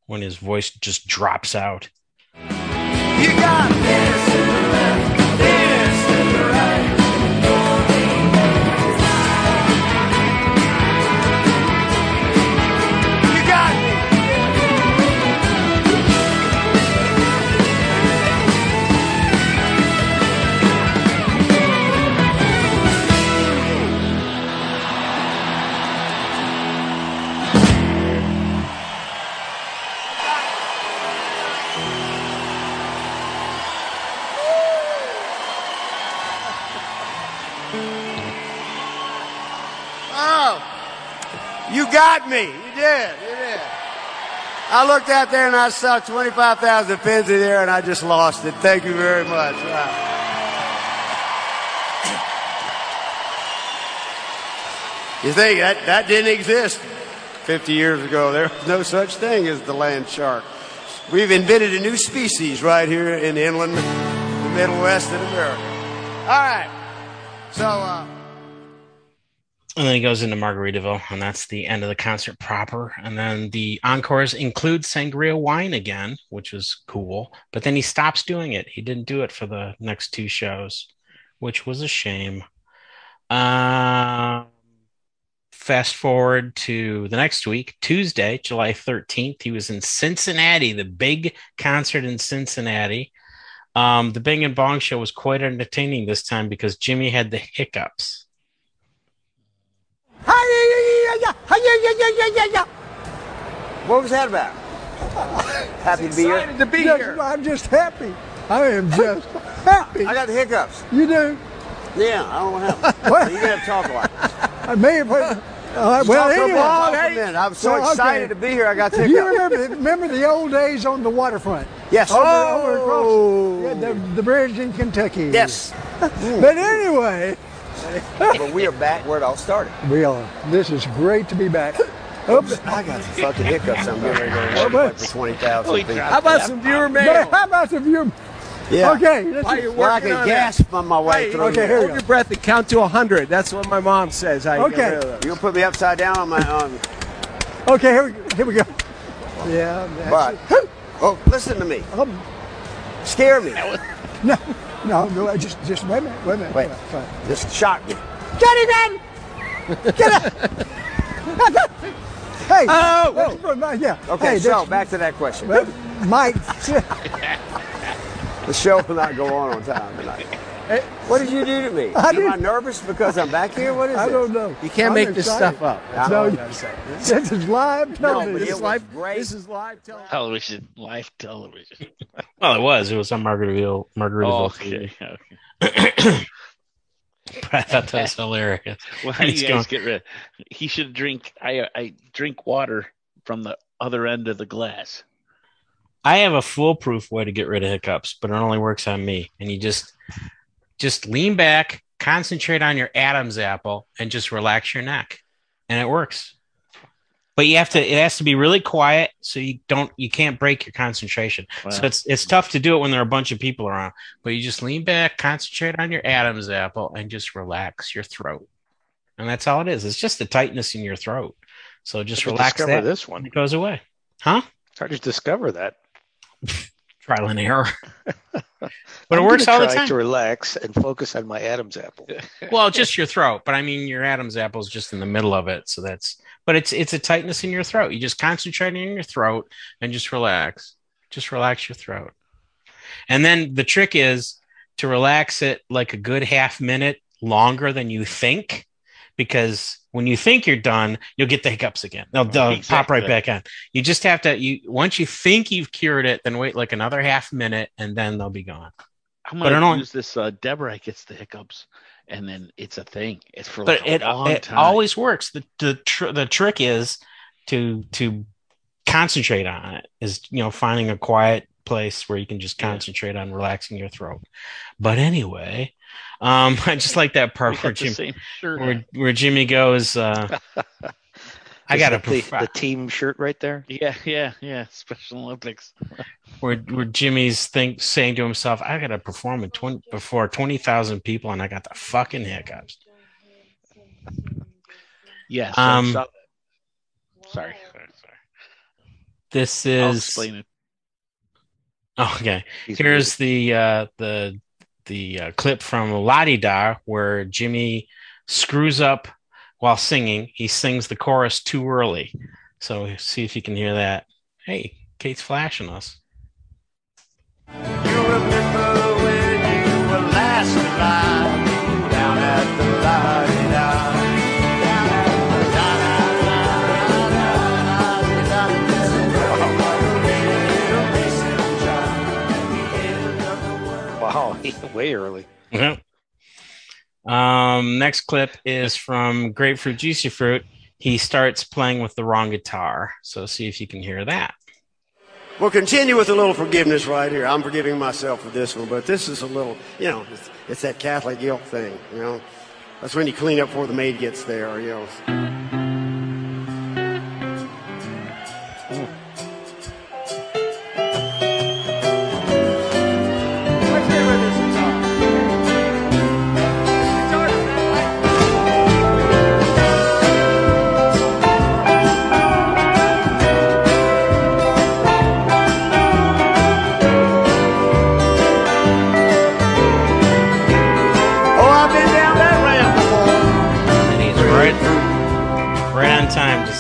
when his voice just drops out. You got this I looked out there and I saw 25,000 pins in there and I just lost it. Thank you very much. Wow. You think that, that didn't exist 50 years ago? There was no such thing as the land shark. We've invented a new species right here in inland, the Middle West of America. All right. So, uh, And then he goes into Margaritaville, and that's the end of the concert proper. And then the encores include sangria wine again, which was cool. But then he stops doing it. He didn't do it for the next two shows, which was a shame. Uh, fast forward to the next week, Tuesday, July 13th. He was in Cincinnati, the big concert in Cincinnati. Um, the Bing and Bong show was quite entertaining this time because Jimmy had the hiccups. What was that about? Happy to be here. to be here. I'm just happy. I am just happy. I got the hiccups. You do? Yeah, I don't know what happened. you gotta talk a lot. I may have. Uh, well, Talk for a anyway. long minute. I'm so Well, okay. excited to be here. I got the You remember, remember the old days on the waterfront? Yes. Over, Oh. over across yeah, the, the bridge in Kentucky. Yes. But anyway, but we are back where it all started. we are. This is great to be back. Oops. I got some fucking hiccups. I'm getting ready to go to work for 20,000 Holy people. crap. How about some viewer But mail? how about some you? Yeah. Okay. let's While see. you're Well, I working can on gasp on my way Hey, through. okay, here we Hold your breath and count to 100. That's what my mom says. How you Okay. get rid. You gonna put me upside down on my on? Okay, here we, here we go. Yeah. But oh, listen to me. Um, Scare me. no, no, no. Just, just wait a minute. Wait a minute. Wait. Fine. Just shock me. Get him in! Get him! hey! Oh! yeah. Okay, hey, so back to that question. well, Mike. The show will not go on on time tonight. What did you do to me? I Am I nervous because I'm back here? What is it? I don't know. You can't I'm make this stuff up. That's No, all you- gotta say. This is live No, television. but This it is live. This is live television. Television, live television. Well, it was. It was on Margaritaville. Margaritaville. Oh, okay. okay. I thought that was hilarious. Well, how do He's you going- guys get rid? He should drink. I I drink water from the other end of the glass. I have a foolproof way to get rid of hiccups, but it only works on me. And you just just lean back, concentrate on your Adam's apple, and just relax your neck, and it works. But you have to. It has to be really quiet, so you don't. You can't break your concentration. So it's it's tough to do it when there are a bunch of people around. But you just lean back, concentrate on your Adam's apple, and just relax your throat. And that's all it is. It's just the tightness in your throat. So just relax discover that. this one. It goes away. Huh? Hard to discover that. Trial and error. but it works all the try time. to relax and focus on my Adam's apple. well, just your throat, but I mean your Adam's apple is just in the middle of it, so that's. But it's it's a tightness in your throat. You just concentrate on your throat and just relax. Just relax your throat, and then the trick is to relax it like a good half minute longer than you think, because when you think you're done, you'll get the hiccups again. They'll, they'll pop right back on. You just have to. You once you think you've cured it, then wait like another half minute, and then they'll be gone. I'm But gonna only- use this. Uh, Deborah gets the hiccups, and then it's a thing. It's for but like it, long it always works. The the tr- the trick is to to concentrate on it. Is you know finding a quiet place where you can just Yeah. concentrate on relaxing your throat. But anyway, um, I just like that part got where Jim, same where where Jimmy goes. Uh, I got to that the, the team shirt right there. Yeah, yeah, yeah. Special Olympics. where where Jimmy's think saying to himself, "I got to perform in 20, before twenty thousand people, and I got the fucking hiccups." Yes. Um, Um, sorry, sorry, sorry. This I'll is explain it. okay. He's Here's the uh, the the uh, clip from La Di Da where Jimmy screws up while singing. He sings the chorus too early. So see if you can hear that. Hey, Kate's flashing us. Way early. Mhm. Um, next clip is from Grapefruit Juicy Fruit. He starts playing with the wrong guitar. So see if you can hear that. We'll continue with a little forgiveness right here. I'm forgiving myself for this one, but this is a little, you know, it's, it's that Catholic guilt thing, you know. That's when you clean up before the maid gets there, you know.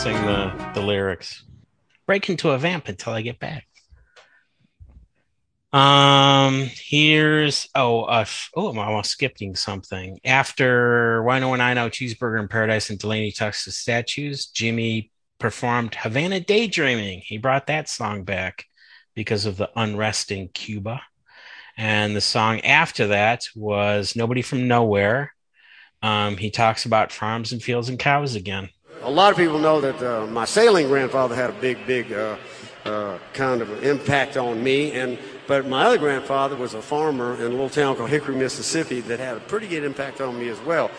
Sing the, the lyrics. Break into a vamp until I get back. Um, here's oh, uh, oh, I'm almost skipping something. After Wino and I know Cheeseburger in Paradise and Delaney Talks to Statues, Jimmy performed Havana Daydreaming. He brought that song back because of the unrest in Cuba. And the song after that was Nobody from Nowhere. Um, he talks about farms and fields and cows again. A lot of people know that uh, my sailing grandfather had a big, big uh, uh, kind of impact on me, and but my other grandfather was a farmer in a little town called Hickory, Mississippi, that had a pretty good impact on me as well.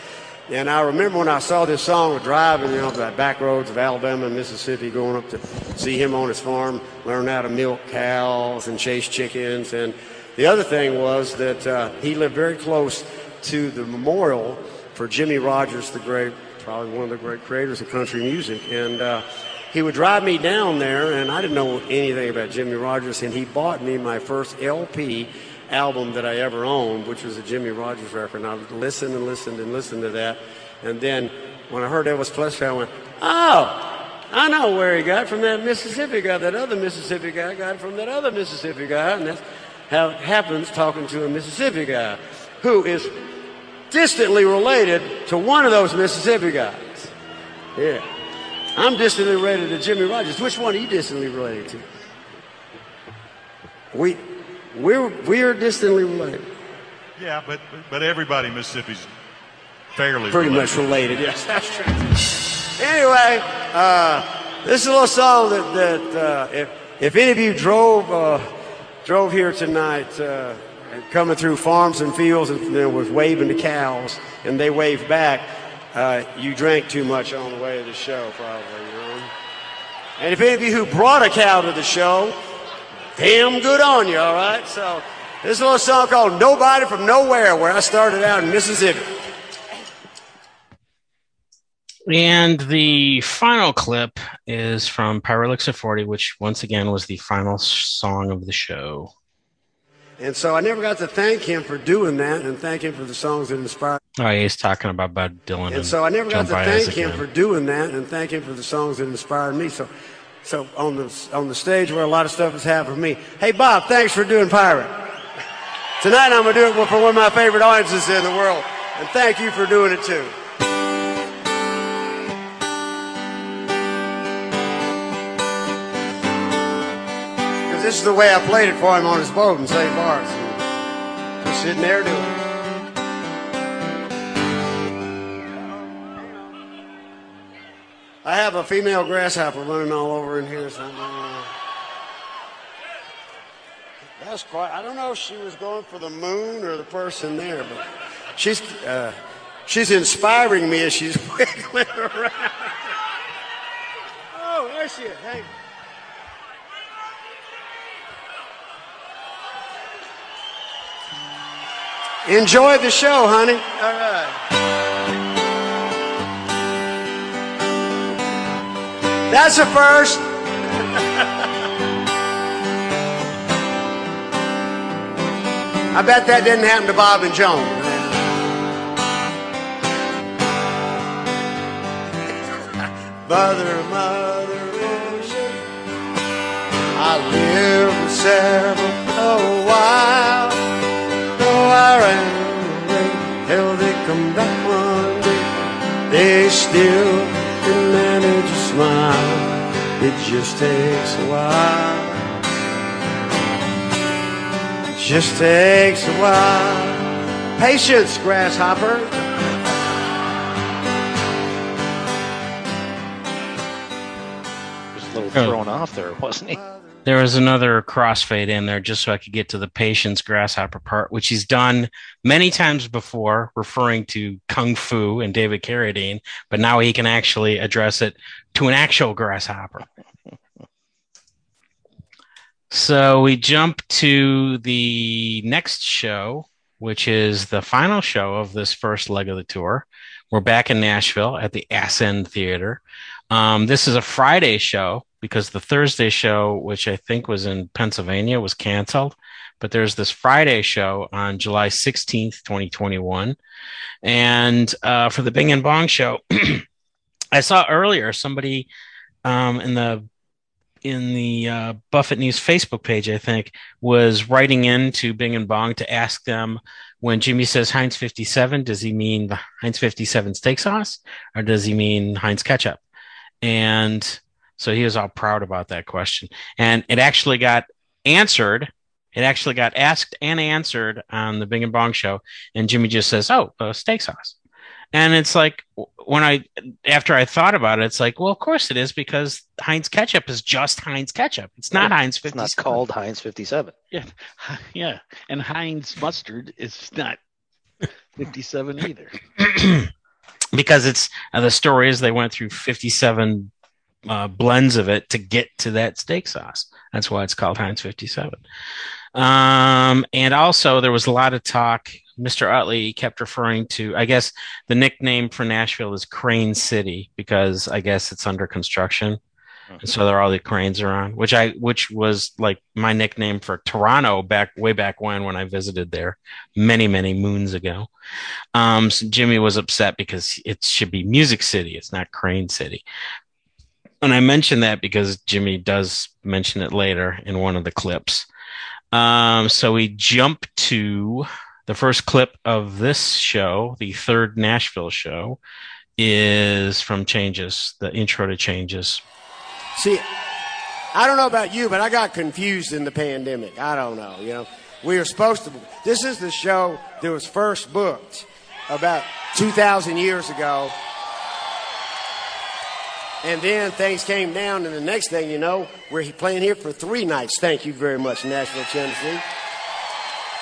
And I remember when I saw this song driving, you know, the back roads of Alabama and Mississippi, going up to see him on his farm, learn how to milk cows and chase chickens. And the other thing was that uh, he lived very close to the memorial for Jimmie Rodgers, the great, probably one of the great creators of country music. And uh, he would drive me down there, and I didn't know anything about Jimmie Rodgers, and he bought me my first LP album that I ever owned, which was a Jimmie Rodgers record. And I listened and listened and listened to that. And then when I heard Elvis Presley, I went, oh, I know where he got from that Mississippi guy. That other Mississippi guy got from that other Mississippi guy. And that's how it happens talking to a Mississippi guy who is distantly related to one of those Mississippi guys. Yeah. I'm distantly related to Jimmie Rodgers. Which one are you distantly related to? We, we're, we're distantly related. Yeah, but but everybody in Mississippi's fairly Pretty related. much related, yes, that's true. Anyway, uh, this is a little song that, that uh, if, if any of you drove, uh, drove here tonight, uh, coming through farms and fields and then was waving to cows and they waved back, uh, you drank too much on the way to the show, probably, you know. And if any of you who brought a cow to the show, damn good on you, all right? So this little song called Nobody from Nowhere, where I started out in Mississippi. And the final clip is from Pirate Looks at 40, which once again was the final song of the show. And so I never got to thank him for doing that and thank him for the songs that inspired. Me Oh, he's talking about Bob Dylan. And so I never got to thank him for doing that and thank him for the songs that inspired me. So, so on the on the stage where a lot of stuff has happened for me. Hey Bob, thanks for doing Pirate. Tonight I'm gonna do it for one of my favorite audiences in the world, and thank you for doing it too. This is the way I played it for him on his boat in St. Bart's. Just sitting there doing it. I have a female grasshopper running all over in here. So uh, that's quite. I don't know if she was going for the moon or the person there, but she's uh, she's inspiring me as she's wiggling around. Oh, there she is. Hey. Enjoy the show, honey. All right. That's a first. I bet that didn't happen to Bob and Joan. Mother, mother ocean, I live in several oh, a while. Though I ran away, hell, they come back one day. They still can manage a smile. It just takes a while. It just takes a while. Patience, grasshopper. Just a little Oh. thrown off there, wasn't he? There was another crossfade in there just so I could get to the patience grasshopper part, which he's done many times before, referring to kung fu and David Carradine, but now he can actually address it to an actual grasshopper. so we jump to the next show, which is the final show of this first leg of the tour. We're back in Nashville at the Ascend Theater. Um, this is a Friday show because the Thursday show, which I think was in Pennsylvania, was canceled. But there's this Friday show on July 16th, 2021. And uh, for the Bing and Bong show, I saw earlier somebody um, in the in the uh, Buffett News Facebook page, I think, was writing in to Bing and Bong to ask them when Jimmy says Heinz 57, does he mean the Heinz 57 steak sauce or does he mean Heinz ketchup? And so he was all proud about that question. And it actually got answered. It actually got asked and answered on the Bing and Bong show. And Jimmy just says, Oh, uh, steak sauce. And it's like, when I, after I thought about it, it's like, well, of course it is because Heinz ketchup is just Heinz ketchup. It's not Heinz It's 57. not called Heinz 57. Yeah, yeah, and Heinz mustard is not fifty-seven either. because it's uh, the story is they went through 57 uh, blends of it to get to that steak sauce. That's why it's called Heinz 57. Um, and also there was a lot of talk. Mr. Utley kept referring to, I guess the nickname for Nashville is Crane City because I guess it's under construction. And so there are all the cranes around, which I, which was like my nickname for Toronto back way back when, when I visited there many, many moons ago. Um, so Jimmy was upset because it should be Music City. It's not Crane City. And I mention that because Jimmy does mention it later in one of the clips. Um, so we jump to the first clip of this show, the third Nashville show, is from Changes, the intro to Changes. See, I don't know about you, but I got confused in the pandemic. I don't know. You know, we were supposed to. This is the show that was first booked about 2,000 years ago. And then things came down, and the next thing you know, we're playing here for three nights. Thank you very much, Nashville, Tennessee.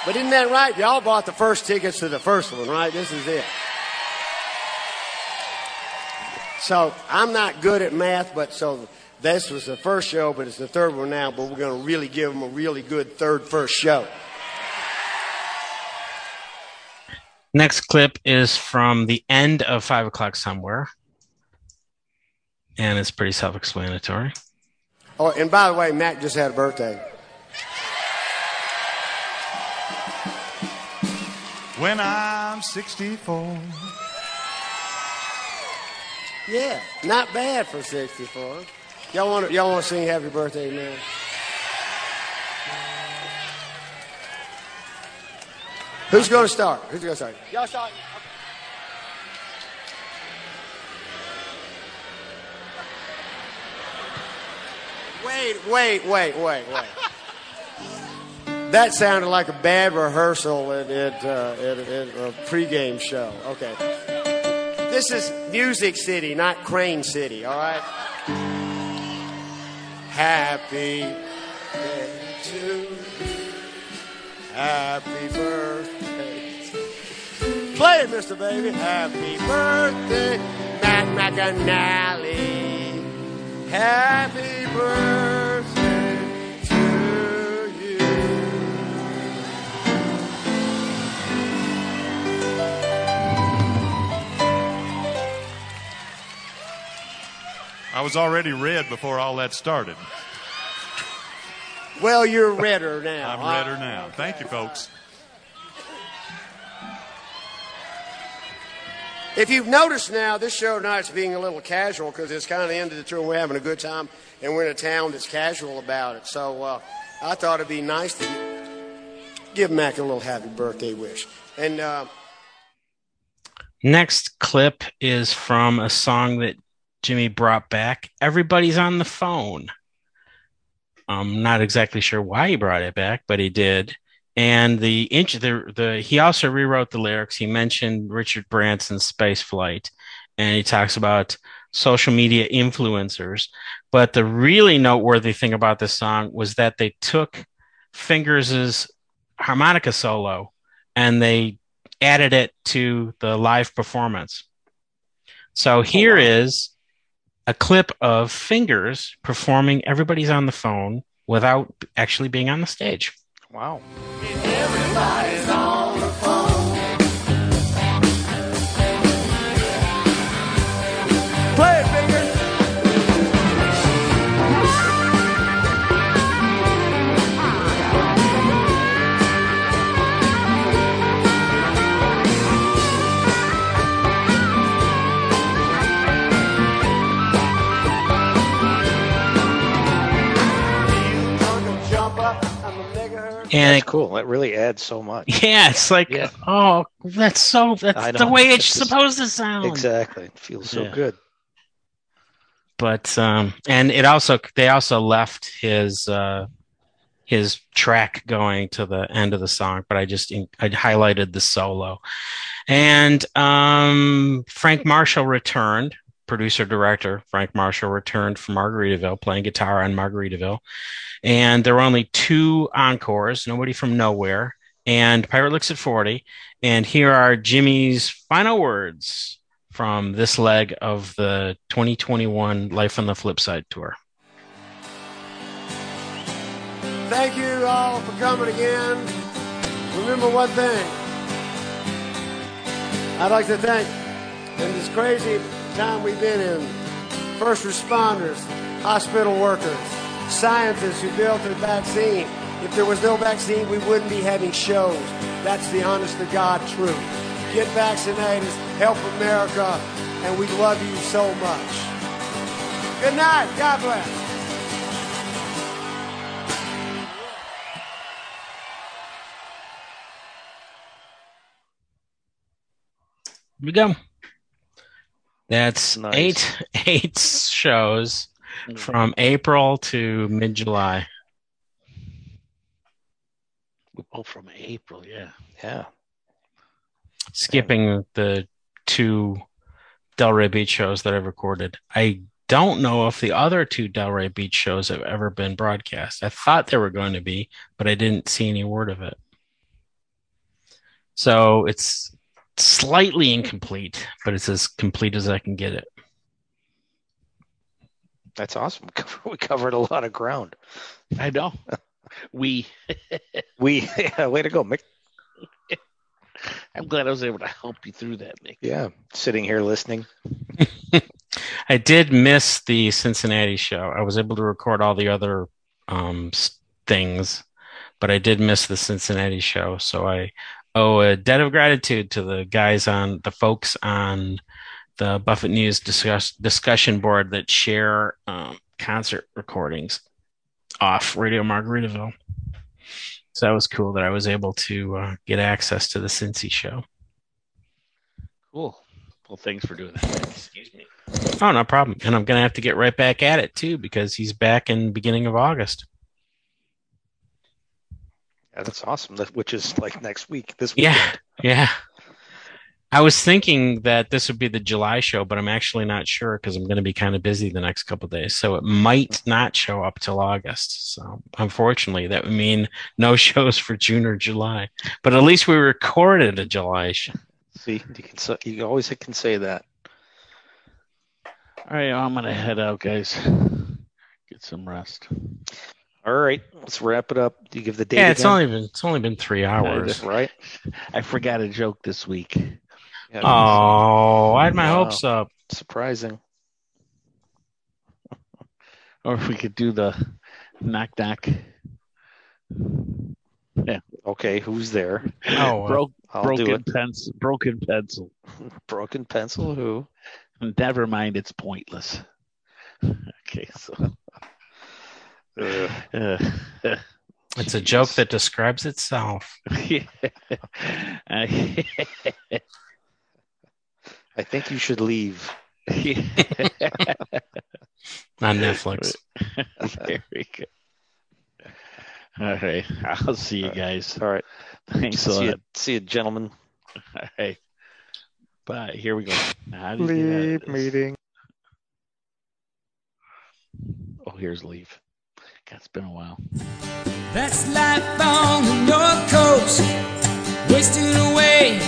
But isn't that right? Y'all bought the first tickets to the first one, right? This is it. So I'm not good at math, but so this was the first show, but it's the third one now. But we're going to really give them a really good third first show. Next clip is from the end of Five O'Clock Somewhere. And it's pretty self explanatory. Oh, and by the way, Mac just had a birthday. When I'm 64. Yeah, not bad for 64. Y'all want to y'all want to sing happy birthday, man? Who's going to start? Who's going to start? Y'all start. Wait, wait, wait, wait, wait. That sounded like a bad rehearsal at, at, uh, at, at a pregame show. Okay. This is Music City, not Crane City, all right? Happy birthday to. Happy birthday. Play it, Mr. Baby. Happy birthday, Mac McAnally. Happy. I was already red before all that started. Well, you're redder now. I'm redder now. Thank you, folks. If you've noticed now, this show tonight's being a little casual because it's kind of the end of the tour. We're having a good time, and we're in a town that's casual about it. So uh, I thought it'd be nice to give Mac a little happy birthday wish. And uh, Next clip is from a song that Jimmy brought back. Everybody's on the phone. I'm not exactly sure why he brought it back, but he did. And the inch, the the he also rewrote the lyrics. He mentioned Richard Branson's Space Flight, and he talks about social media influencers. But the really noteworthy thing about this song was that they took Fingers's harmonica solo and they added it to the live performance. So oh, here is a clip of Fingers performing Everybody's on the Phone without actually being on the stage. Wow. And That's cool. That really adds so much. yeah, it's like, Yeah. oh, that's so that's the way it's It's just- supposed to sound. Exactly. It feels so Yeah. good. but um and it also they also left his uh his track going to the end of the song but i just i highlighted the solo and um frank marshall returned producer director frank marshall returned from margaritaville playing guitar on margaritaville and there were only two encores nobody from nowhere and pirate looks at 40 and here are jimmy's final words from this leg of the 2021 Life on the Flip Side tour. Thank you all for coming again. Remember one thing. I'd like to thank, in this crazy time we've been in, first responders, hospital workers, scientists who built the vaccine. If there was no vaccine, we wouldn't be having shows. That's the honest to God truth. Get vaccinated, help America, and we love you so much. Good night. God bless. Go. That's Nice. eight eight shows mm. from April to mid July. Oh, from April, yeah. Yeah. skipping the two Delray Beach shows that I've recorded. I don't know if the other two Delray Beach shows have ever been broadcast. I thought they were going to be, but I didn't see any word of it. So it's slightly incomplete, but it's as complete as I can get it. That's awesome. We covered a lot of ground. I know. We, We yeah, way to go, Mick. I'm glad I was able to help you through that, Nick. Yeah, sitting here listening. I did miss the Cincinnati show. I was able to record all the other um, things, but I did miss the Cincinnati show. So I owe a debt of gratitude to the guys on the folks on the Buffett News discuss, discussion board that share um, concert recordings off Radio Margaritaville. So that was cool that I was able to uh, get access to the Cincy show. Cool. Well, thanks for doing that. Excuse me. Oh, no problem. And I'm going to have to get right back at it too because he's back in beginning of August. Yeah, that's awesome. Which is like next week. This week. Yeah. Yeah. I was thinking that this would be the July show, but I'm actually not sure because I'm going to be kind of busy the next couple of days. So it might mm-hmm. not show up till August. So unfortunately, that would mean no shows for June or July. But at least we recorded a July show. See, you can say- you always can say that. All right, I'm gonna head out, guys. Get some rest. All right, let's wrap it up. Do you give the date? Yeah, it's again? only been it's only been three hours. right. I forgot a joke this week. Yeah, Oh, I had my Wow. hopes up. surprising. Or if we could do the knock knock. Okay, who's there? Oh, uh, Broke, broken pencil. Broken pencil. Broken pencil. Who? Never mind, it's pointless. Okay, so Ugh. Uh, it's a joke that describes itself. I- I think you should leave. on Netflix. Very good. All right, I'll see you guys. All right. Thanks a See you, lot. see you, gentlemen. All right, bye. Here we go. How do you get out of Leave meeting. Oh, here's leave. God, it's been a while. That's life on the North Coast, wasted away